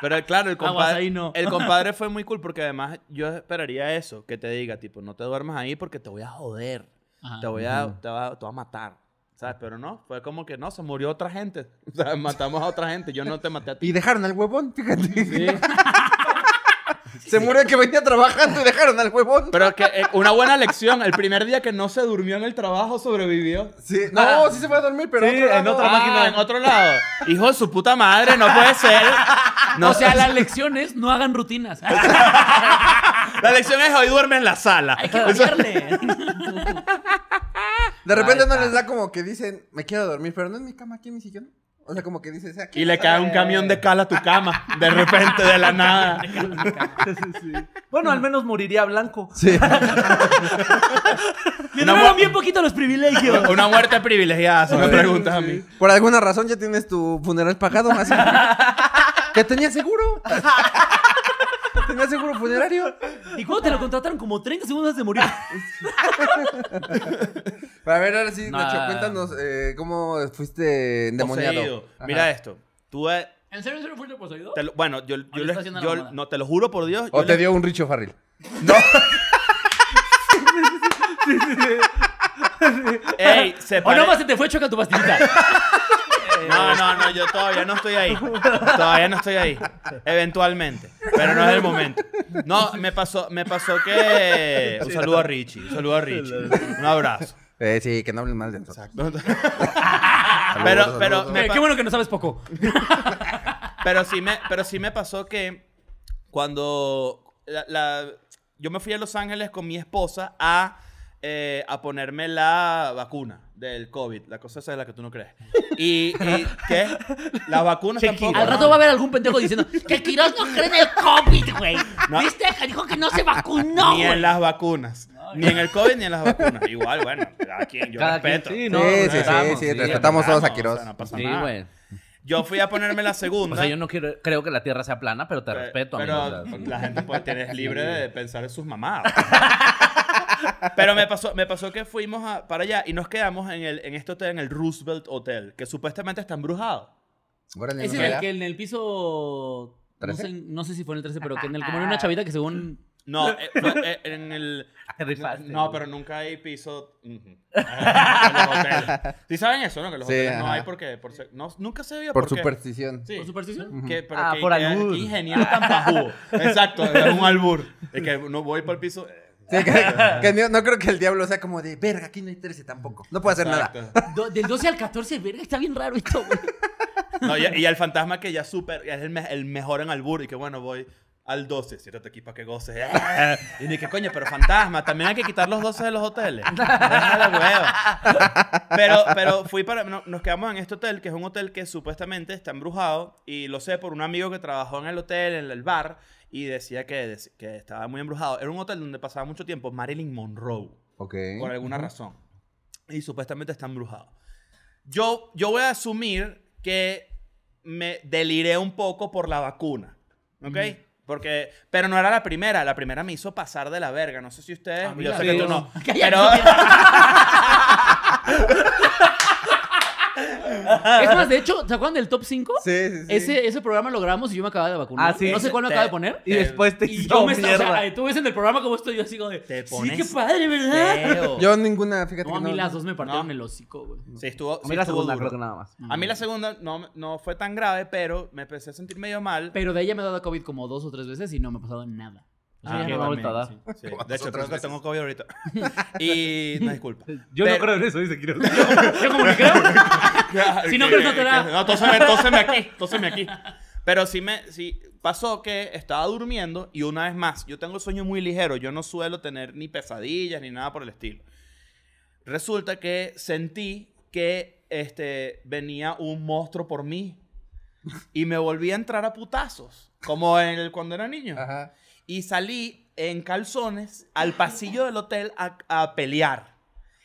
Pero claro, el Aguas, compadre, ahí no. el [laughs] compadre fue muy cool porque además yo esperaría eso, que te diga, tipo, no te duermas ahí porque te voy a joder, Ajá. te voy a, te va, te voy a matar, ¿sabes? Pero no, fue como que no, se murió otra gente, [laughs] o sea, matamos a otra gente, yo no te maté a ti. Y dejaron al huevón, fíjate. Se murió el que venía trabajando y dejaron al huevón. Pero que eh, una buena lección, el primer día que no se durmió en el trabajo sobrevivió. Sí, no, sí se fue a dormir, pero Sí, otro en lado. otra Ah, máquina. en otro lado. Hijo de su puta madre, no puede ser. No o sea, las lecciones no hagan rutinas. La lección es hoy duerme en la sala. Hay que cambiarle. De repente no les da como que dicen, me quiero dormir, pero no en mi cama, aquí en mi sillón. O sea, como que dices, aquí. Y le cae un camión de cal a tu cama, de repente, de la nada. Bueno, al menos moriría blanco. Sí. [laughs] Me Una duraron bien poquito los privilegios. [laughs] Una muerte privilegiada, si me preguntas a mí. Por alguna razón ya tienes tu funeral pagado, así. que [laughs] tenía seguro. tenía seguro funerario. ¿Y cuándo te lo contrataron? Como 30 segundos antes de morir. A ver, ahora sí. Nacho, cuéntanos eh, cómo fuiste endemoniado. Poseído. Ajá. Mira esto. Tú, eh, ¿En serio, en serio fuiste poseído? te lo- bueno, yo, yo, le les- está haciendo la yo- mamada? no te lo juro por Dios. O yo te les- dio un Richo Farril. [laughs] No. Ey, se O pare- no más se te fue choca tu pastillita. [laughs] No, no, no, yo todavía no estoy ahí. Todavía no estoy ahí. Eventualmente. Pero no es el momento. No, me pasó, me pasó que. Un saludo a Richie. Un saludo a Richie. Un abrazo. Eh, sí, que no hablen mal de nosotros. [laughs] Pero, pero, me pa- Qué bueno que no sabes poco. [laughs] pero sí me, pero sí me pasó que cuando la, la- yo me fui a Los Ángeles con mi esposa a, eh, a ponerme la vacuna del COVID, la cosa esa de la que tú no crees. [laughs] Y, y ¿qué? Las vacunas tampoco. Al ¿no? rato va a haber algún pendejo diciendo que el Quiroz no cree en el COVID, güey. No. ¿Viste? Que dijo que no se vacunó, ni en las vacunas. Ni en el COVID ni en las vacunas. Igual, bueno, cada quien, yo Cada quien, respeto. sí, Sí, no, sí, sí, respetamos, sí, sí, respetamos todos a Quiroz. o sea, no pasa Sí, nada. güey. Yo fui a ponerme la segunda. O sea, yo no quiero, creo que la Tierra sea plana, pero te Pe- respeto, Pero amigo, la gente puede [laughs] tener libre de pensar en sus mamadas. [laughs] pero me pasó, me pasó que fuimos a- para allá y nos quedamos en, el, en este hotel, en el Roosevelt Hotel, que supuestamente está embrujado. Órale, Ese no es el que en el piso. No sé, no sé si fue en el 13, pero que en el como era una chavita que según. No, [laughs] eh, eh, en el... No, pero nunca hay piso ujú, en [laughs] los hoteles. ¿Sí saben eso, no? Que los Sí, hoteles no ajá. hay porque... Por, ser- no, nunca se veía Por qué. superstición. Sí. ¿Por superstición? Que, pero Ah, que, por que- albur. que ingeniero tan fajudo. [laughs] Exacto, es un albur. Es que no voy por el piso. Sí, que, [laughs] que no, no creo que el diablo sea como de, verga, aquí no hay 13 tampoco. No puedo hacer nada. Do- del 12 al 14, verga, está bien raro esto, güey. No, y, y el fantasma que ya super, es el, me- el mejor en albur y que bueno, voy al 12, siéntate aquí para que goces. [laughs] Y ni que coño, pero fantasma, también hay que quitar los 12 de los hoteles. Deja la hueva. Pero, pero fui para, no- nos quedamos en este hotel, que es un hotel que supuestamente está embrujado y lo sé por un amigo que trabajó en el hotel, en el bar y decía que, que estaba muy embrujado. Era un hotel donde pasaba mucho tiempo Marilyn Monroe Ok. por alguna razón. Y supuestamente está embrujado. Yo, yo voy a asumir que me deliré un poco por la vacuna. ¿Ok? Porque, pero no era la primera. La primera me hizo pasar de la verga. No sé si ustedes. A mí yo sé que tú no. [laughs] Pero. [laughs] Es más, de hecho, ¿se acuerdan del top 5? Sí, sí, sí. Ese, ese programa lo grabamos y yo me acababa de vacunar. Ah, sí. No sé cuál me acaba de poner. Y después te Y hizo yo me estaba, o mierda. sea, tú ves en el programa como estoy yo así como de. Te sí, pones qué padre, ¿verdad? feo. Yo ninguna, fíjate No, a mí no. las dos me partieron No. el hocico, güey. Sí, estuvo. A sí mí la segunda duro. creo que nada más. A mí la segunda no, no fue tan grave, pero me empecé a sentir medio mal. Pero de ella me he dado COVID como dos o tres veces y no me ha pasado nada. Ah, ya no me ha me vuelto a dar. Sí, sí. De hecho, creo que tengo COVID ahorita. [laughs] Y no, disculpa. [laughs] Yo Pero- no creo en eso, dice Quiroz. Yo como que creo. [laughs] Si no crees, no te da. No, tóseme, tóseme aquí, tóseme aquí. Pero sí me, sí pasó que estaba durmiendo y una vez más, yo tengo el sueño muy ligero, yo no suelo tener ni pesadillas ni nada por el estilo. Resulta que sentí que este, venía un monstruo por mí y me volví a entrar a putazos, como en el, cuando era niño. Ajá. Y salí en calzones al pasillo del hotel a, a pelear.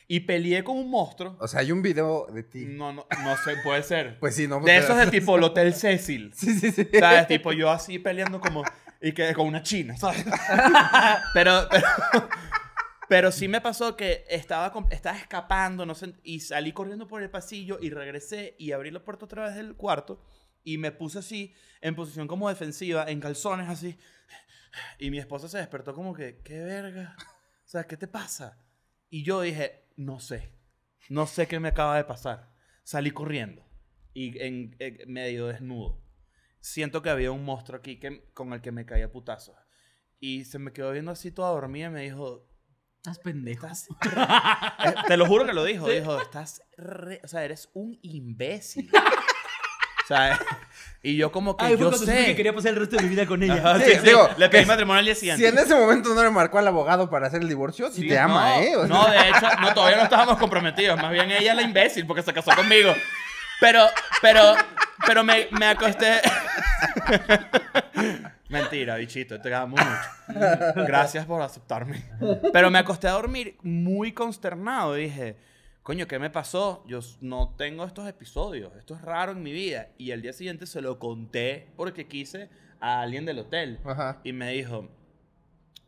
Y peleé con un monstruo. O sea, hay un video de ti. No, no, no sé, puede ser. Pues sí, no. De esos de tipo el Hotel Cecil. [laughs] Sí, sí, sí. ¿Sabes? Tipo yo así peleando como... Y que con una china, ¿sabes? [laughs] Pero, pero, pero sí me pasó que estaba, estaba escapando, no sé, y salí corriendo por el pasillo y regresé y abrí la puerta otra vez del cuarto y me puse así, en posición como defensiva, en calzones así. Y mi esposa se despertó como que, ¿qué verga? O sea, ¿qué te pasa? Y yo dije, no sé. No sé qué me acaba de pasar. Salí corriendo y en, en medio desnudo. Siento que había un monstruo aquí que, con el que me caía putazo. Y se me quedó viendo así toda dormida y me dijo, Estás pendejo. estás... Eh, te lo juro que lo dijo. Dijo, estás... re- O sea, eres un imbécil. [laughs] o sea, y yo como que Ay, yo sé. que quería pasar el resto de mi vida con ella. Ajá, Sí, sí, sí. digo, Le pedí matrimonio al día Si siguiente. en ese momento no le marcó al abogado para hacer el divorcio, sí, Sí, te ama, no, ¿eh? O sea, No, de hecho, no, todavía no estábamos comprometidos. Más bien ella es la imbécil porque se casó conmigo. Pero, pero, pero me, me acosté. Mentira, bichito, te amo mucho. Gracias por aceptarme. Pero me acosté a dormir muy consternado. Dije, coño, ¿qué me pasó? Yo no tengo estos episodios. Esto es raro en mi vida. Y el día siguiente se lo conté porque quise a alguien del hotel. Ajá. Y me dijo,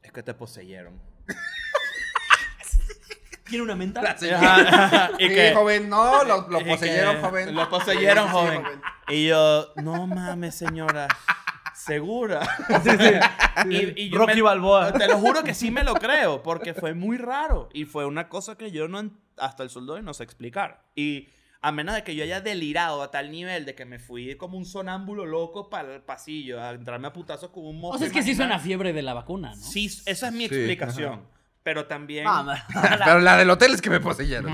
es que te poseyeron. [laughs] ¿Quiere una menta? Sí, Ajá, ajá. [laughs] Y Sí, que- joven, no, [laughs] lo, poseyeron, que- joven. Lo poseyeron, Sí, joven. Y yo, no mames, señora. ¿Segura? Sí, sí. Y- y yo Rocky me- Balboa. Te lo juro que sí me lo creo, porque fue muy raro. Y fue una cosa que yo no, en- hasta el sol de hoy no sé explicar. Y a menos de que yo haya delirado a tal nivel de que me fui como un sonámbulo loco para el pasillo, a entrarme a putazos con un O monstruo. sea, es que sí imaginario. suena fiebre de la vacuna, ¿no? Sí, esa es mi Sí, explicación. Pero también. Ah, [laughs] Pero la del hotel es que me poseyeron.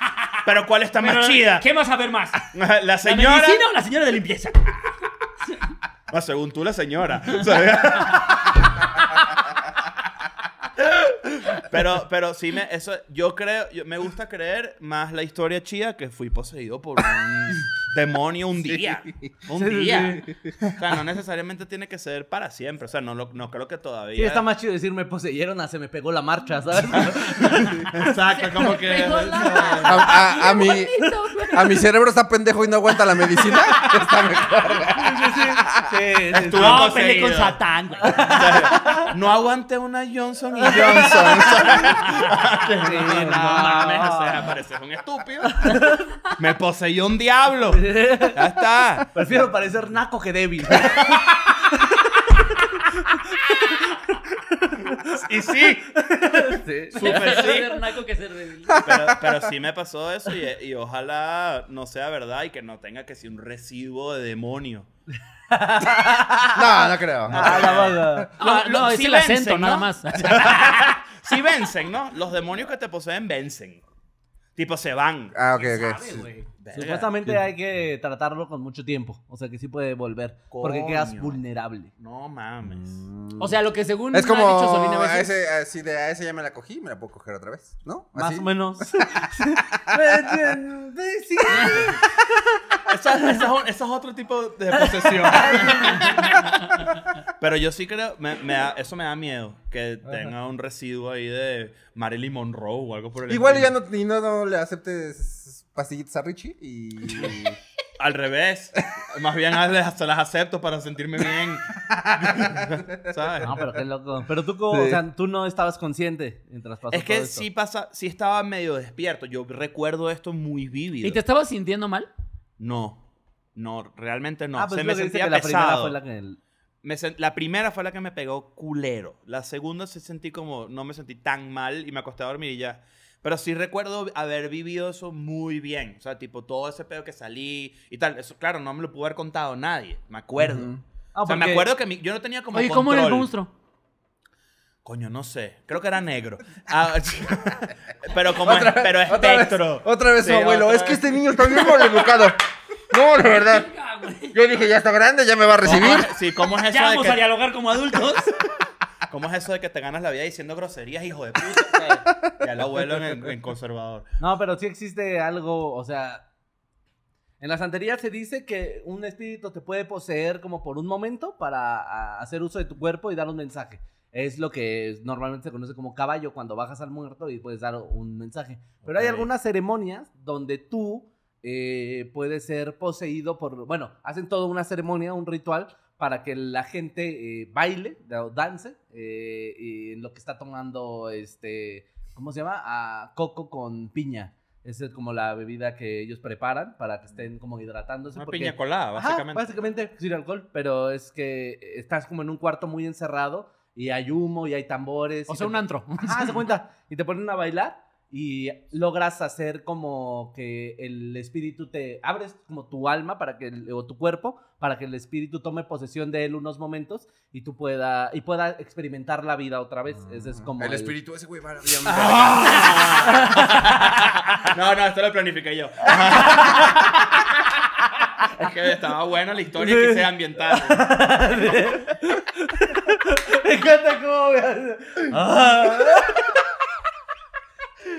[laughs] Pero ¿cuál está más chida? ¿Qué vas a ver más? [laughs] La ¿La señora. medicina o la señora de limpieza? Ah, según tú, la señora. ¿sabes? Pero, pero sí me, eso, yo creo, yo- me gusta creer más la historia chida que fui poseído por un [laughs] demonio un día. Un Sí, sí, día. O sea, no necesariamente tiene que ser para siempre. O sea, no, lo- no creo que todavía. Sí, está más chido decir me poseyeron a se me pegó la marcha, ¿sabes? [laughs] Exacto, como que. Pegó la- A, a- a mi, a mi cerebro está pendejo y no aguanta la medicina. [laughs] Está mejor. Sí, sí, sí. Estuvo No, peleé con Satán, güey. No aguanté una Johnson y [laughs] Johnson. Sí, [laughs] no mames, o sea, pareces un estúpido. Me poseyó un diablo. Ya está. Prefiero parecer naco que débil. [laughs] Y sí, Sí. [laughs] súper sí. Naco que ser débil. Pero, pero sí me pasó eso y, y ojalá no sea verdad y que no tenga que ser un residuo de demonio. [laughs] No, no creo. Ah, la vaga. Ah, Lo- no, es sí el acento, nada ¿no? más. [laughs] Sí vencen, ¿no? Los demonios que te poseen vencen. Tipo, se van. Ah, ok, ok. Sabe. Verga. Supuestamente hay que tratarlo con mucho tiempo. O sea que sí puede volver. Porque quedas vulnerable. No mames. O sea, lo que según Es me ha dicho como a a veces. ese, así de a ese ya me la cogí, me la puedo coger otra vez, ¿no? Más o menos. [laughs] [laughs] Sí. Esa, [laughs] esa es, un- esa es otro tipo de posesión. Pero yo sí creo, me- me da- eso me da miedo, que tenga un residuo ahí de Marilyn Monroe o algo por el Igual ya no, y no, no le aceptes pastillitas a Richie y... [laughs] Al revés. Más bien se las acepto para sentirme bien. [laughs] ¿Sabes? No, pero qué loco. Pero tú, como, Sí. o sea, tú no estabas consciente mientras pasó es que todo esto. sí pasa, sí estaba medio despierto. Yo recuerdo esto muy vívido. ¿Y te estabas sintiendo mal? No, no, realmente no. ah, pues Se me sentía que la primera pesado. fue la que... el- Me la primera fue la que me pegó culero. La segunda se sentí como, no me sentí tan mal y me acosté a dormir y ya. Pero sí recuerdo haber vivido eso muy bien. O sea, tipo, todo ese pedo que salí y tal. Eso, claro, no me lo pudo haber contado nadie. Me acuerdo. Ah, o sea, me acuerdo que mi- yo no tenía como Oye, ¿cómo era el monstruo? Coño, no sé. Creo que era negro. Ah, [laughs] pero como Otra- pero otra vez- espectro. Otra vez, Sí, su abuelo. otra Es que este niño está bien mal educado. No, de verdad. Yo dije, ya está grande, ya me va a ¿Cómo recibir. es- Sí, ¿cómo es eso Ya de vamos que a dialogar como adultos. [laughs] ¿Cómo es eso de que te ganas la vida diciendo groserías, hijo de puta? [laughs] Ya el abuelo en, en conservador. No, pero sí existe algo, o sea... En la santería se dice que un espíritu te puede poseer como por un momento para a, hacer uso de tu cuerpo y dar un mensaje. Es lo que normalmente se conoce como caballo cuando bajas al muerto y puedes dar un mensaje. Pero hay algunas ceremonias donde tú eh, puedes ser poseído por... Bueno, hacen toda una ceremonia, un ritual para que la gente eh, baile o dance eh, y en lo que está tomando este... ¿Cómo se llama? Ah, coco con piña. Esa es como la bebida que ellos preparan para que estén como hidratándose. Una porque- piña colada, Ajá, básicamente. básicamente, sin alcohol, pero es que estás como en un cuarto muy encerrado y hay humo y hay tambores. O sea, te- un antro. Ajá, se cuenta. Y te ponen a bailar y logras hacer como que el espíritu te abres como tu alma para que el- o tu cuerpo para que el espíritu tome posesión de él unos momentos y tú pueda y pueda experimentar la vida otra vez. Ese es como El espíritu ese güey va bien. [laughs] No, no, esto lo planifiqué yo. [laughs] es que estaba buena la historia y quise ambientar. [laughs] Me encanta cómo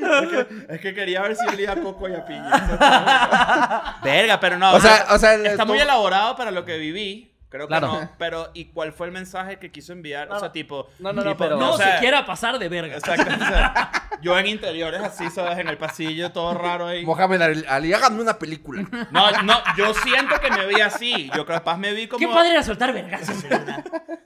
Ah. Es que quería ver si olía a coco y a piña. [laughs] Verga, pero no. O sea, o sea, está tú- muy elaborado para lo que viví. Creo que Claro. no. [laughs] Pero, ¿y cuál fue el mensaje que quiso enviar? o sea, tipo. No, no, no, tipo, pero- No o sea, se quiera pasar de verga. Exacto. o sea, [laughs] Yo en interiores así, ¿sabes? En el pasillo, todo raro ahí. Mohamed Ali, Ali, háganme una película. No, no, yo siento que me vi así. Yo capaz me vi como. Qué padre era soltar verdad.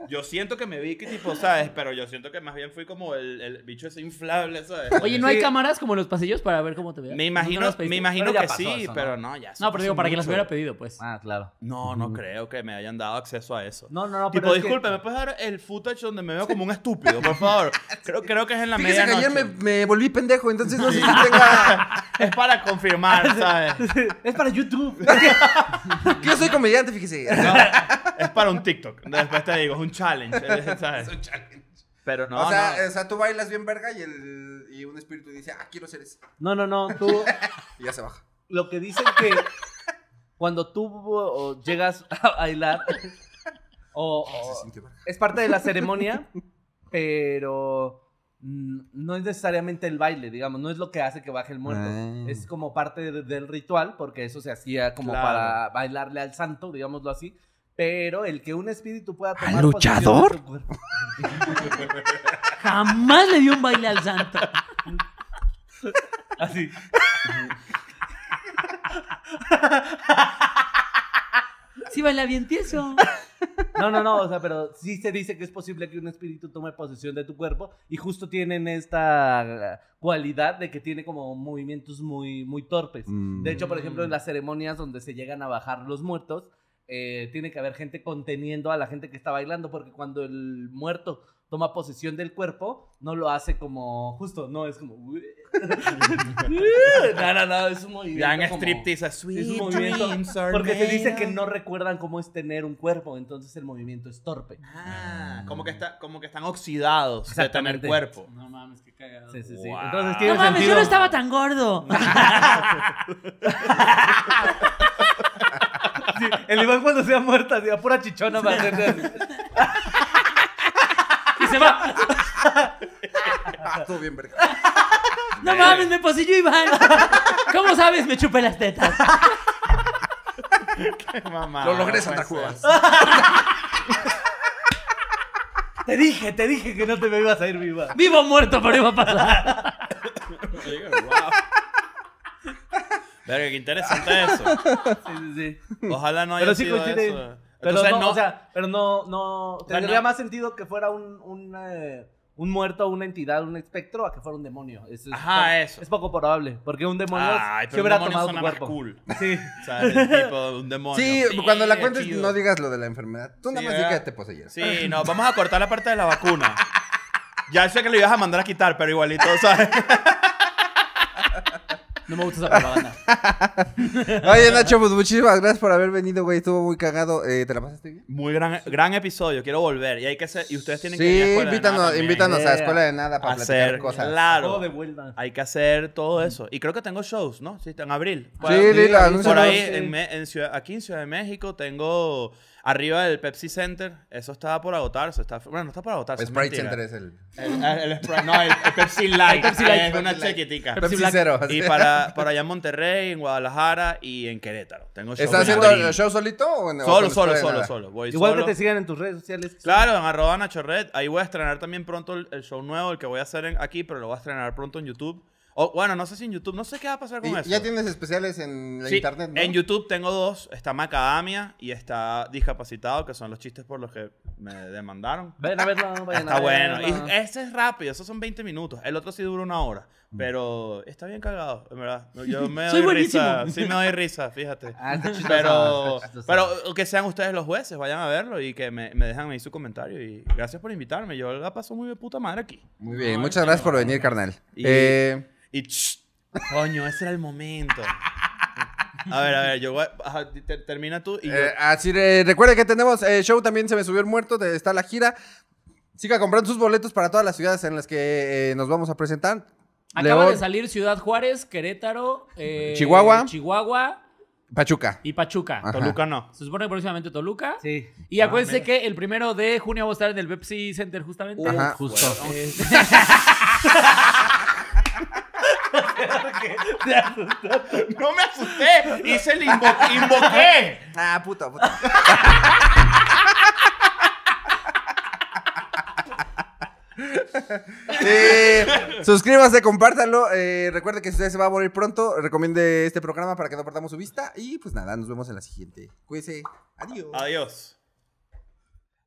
Yo siento que me vi que tipo, ¿sabes? Pero yo siento que más bien fui como el, el bicho ese inflable, ¿sabes? Oye, ¿no hay Sí. cámaras como en los pasillos para ver cómo te veas? Me ¿Nunca imagino, me imagino que sí, eso, ¿no? pero no, ya. No, pero digo, para que las hubiera pedido, pues. Ah, claro. No, no creo que me hayan dado acceso a eso. No, no, no, pero Tipo, es que- disculpe, ¿me puedes dar el footage donde me veo como un estúpido, por favor? [laughs] Creo, creo que es en la Fíjese que ayer me, me volví pendejo, entonces no sé si tenga... [laughs] Es para confirmar, [laughs] ¿sabes? Es para YouTube. Que yo soy comediante, fíjese. No, es para un TikTok. Después te digo, es un challenge, ¿sabes? Es un challenge. Pero no, o, sea, no. o sea, tú bailas bien verga y, el, y un espíritu dice, ah, quiero ser ese. No, no, no. Tú, Y ya se baja. lo que dicen que cuando tú o, llegas [laughs] a bailar o, o- es parte de la ceremonia, [laughs] pero mm, no es necesariamente el baile, digamos, no es lo que hace que baje el muerto. Ah. Es como parte de- del ritual, porque eso se hacía como Claro. para bailarle al santo, digámoslo así. Pero el que un espíritu pueda tomar ¿Al luchador? cuerpo- [laughs] Jamás le dio un baile al santo. Así. Sí, baila bien tieso. No, no, no, o sea, pero sí se dice que es posible que un espíritu tome posesión de tu cuerpo y justo tienen esta cualidad de que tiene como movimientos muy, muy torpes. Mm. De hecho, por ejemplo, en las ceremonias donde se llegan a bajar los muertos, eh, tiene que haber gente conteniendo a la gente que está bailando, porque cuando el muerto toma posesión del cuerpo, no lo hace como justo, no es como... [laughs] no, no, no, es un movimiento Ya en como- striptease, es sweet un movimiento porque se dice que no recuerdan cómo es tener un cuerpo, entonces el movimiento es torpe. Ah, como que, está, como que están oxidados de tener cuerpo. No mames, qué cagado. Sí, sí, sí. Wow. Entonces tiene No mames, sentido. yo no estaba tan gordo. [laughs] [laughs] Sí, el Iván cuando sea muerta, diga pura chichona va a hacer así. Se va. Ah, todo bien verga. No mames, me poseyó Iván. ¿Cómo sabes? Me chupé las tetas. Qué mamada, Lo logré, puede Santa ser. Cuevas. Te dije, te dije que no te me ibas a ir viva. Vivo o muerto, pero iba a pasar. [laughs] Verga, qué interesante eso. Sí, sí, sí. Ojalá no haya Pero sí sido coincide. eso. Pero Entonces, no, no, o sea, pero no, no, tendría no- más sentido que fuera un, un, eh, un muerto, una entidad, un espectro, a que fuera un demonio. Es, es Ajá, eso. Es poco probable, porque un demonio Ay, pero hubiera tomado tu cuerpo. cool. [laughs] Sí. O sea, el tipo de un demonio. Sí, cuando la cuentes chido. no digas lo de la enfermedad. Tú nada Sí, más di que te poseyeras. Sí, no, vamos a cortar la parte de la vacuna. Ya sé que lo ibas a mandar a quitar, pero igualito, ¿sabes? [laughs] No me gusta esa propaganda. [laughs] Oye, Nacho, pues muchísimas gracias por haber venido, güey. Estuvo muy cagado. Eh, ¿Te la pasaste bien? Muy gran, gran episodio, quiero volver. Y hay que ser, y ustedes tienen que ir a Sí, Escuela de Nada invítanos, a. Escuela de Nada para platicar hacer cosas. claro. Todo de vuelta. Hay que hacer todo eso. Y creo que tengo shows, ¿no? Sí, en abril. Sí, Bueno, dilo, Por ahí, en Ciudad- aquí en Ciudad de México, tengo arriba del Pepsi Center. Eso está por agotarse. Está, bueno, no está por agotarse. es Sprite mentira. Center es el... El, el Sprite- no, el, el Pepsi Light. Pepsi Light. Es una Pepsi Light. chiquitica. Pepsi Black. Cero. Y para, para allá en Monterrey, en Guadalajara y en Querétaro. Tengo shows ¿Estás en haciendo el show solito o Solo, solo, solo, solo. Voy Igual solo. que te sigan en tus redes sociales. Claro, en arroba Nacho Red. Ahí voy a estrenar también pronto el, el show nuevo, el que voy a hacer en- aquí, pero lo voy a estrenar pronto en YouTube. O, bueno, no sé si en YouTube, no sé qué va a pasar con Y eso. ya tienes especiales en la Sí, internet, ¿no? En YouTube tengo dos. Está Macadamia y está Discapacitado, que son los chistes por los que me demandaron. Ven a verlo, vayan Está a bueno. verlo. Y ese es rápido, esos son 20 minutos. El otro sí dura una hora. Mm. Pero está bien cagado, en verdad. Yo me [laughs] Soy doy risa. buenísimo. Sí me doy risa, fíjate. [laughs] Ah, Pero, pero que sean ustedes los jueces, vayan a verlo y que me, me dejan ahí su comentario. Y gracias por invitarme. Yo la paso muy de puta madre aquí. Muy bien, muchas gracias por venir, carnal. Y- Eh, Y ch, coño, ese era el momento. A ver, a ver, yo voy, ajá, te- termina tú y yo. eh, así de- recuerde que tenemos eh, show también se me subió el muerto, de, está la gira. Siga comprando sus boletos para todas las ciudades en las que eh, nos vamos a presentar. Acaba León, de salir Ciudad Juárez, Querétaro, eh, Chihuahua. Chihuahua Pachuca. y Pachuca. Ajá. Toluca no. Se supone que próximamente Toluca. Sí. Y acuérdense que el primero de junio vamos a estar en el Pepsi Center justamente. Ajá. Justo. [laughs] [laughs] [laughs] Eh, No me asusté, hice el invo- invoqué. Ah, puta, puta. Eh, suscríbase, compártanlo. Eh, recuerde que si usted se va a morir pronto, recomiende este programa para que no perdamos su vista. Y pues nada, nos vemos en la siguiente. Cuídense. Adiós. Adiós.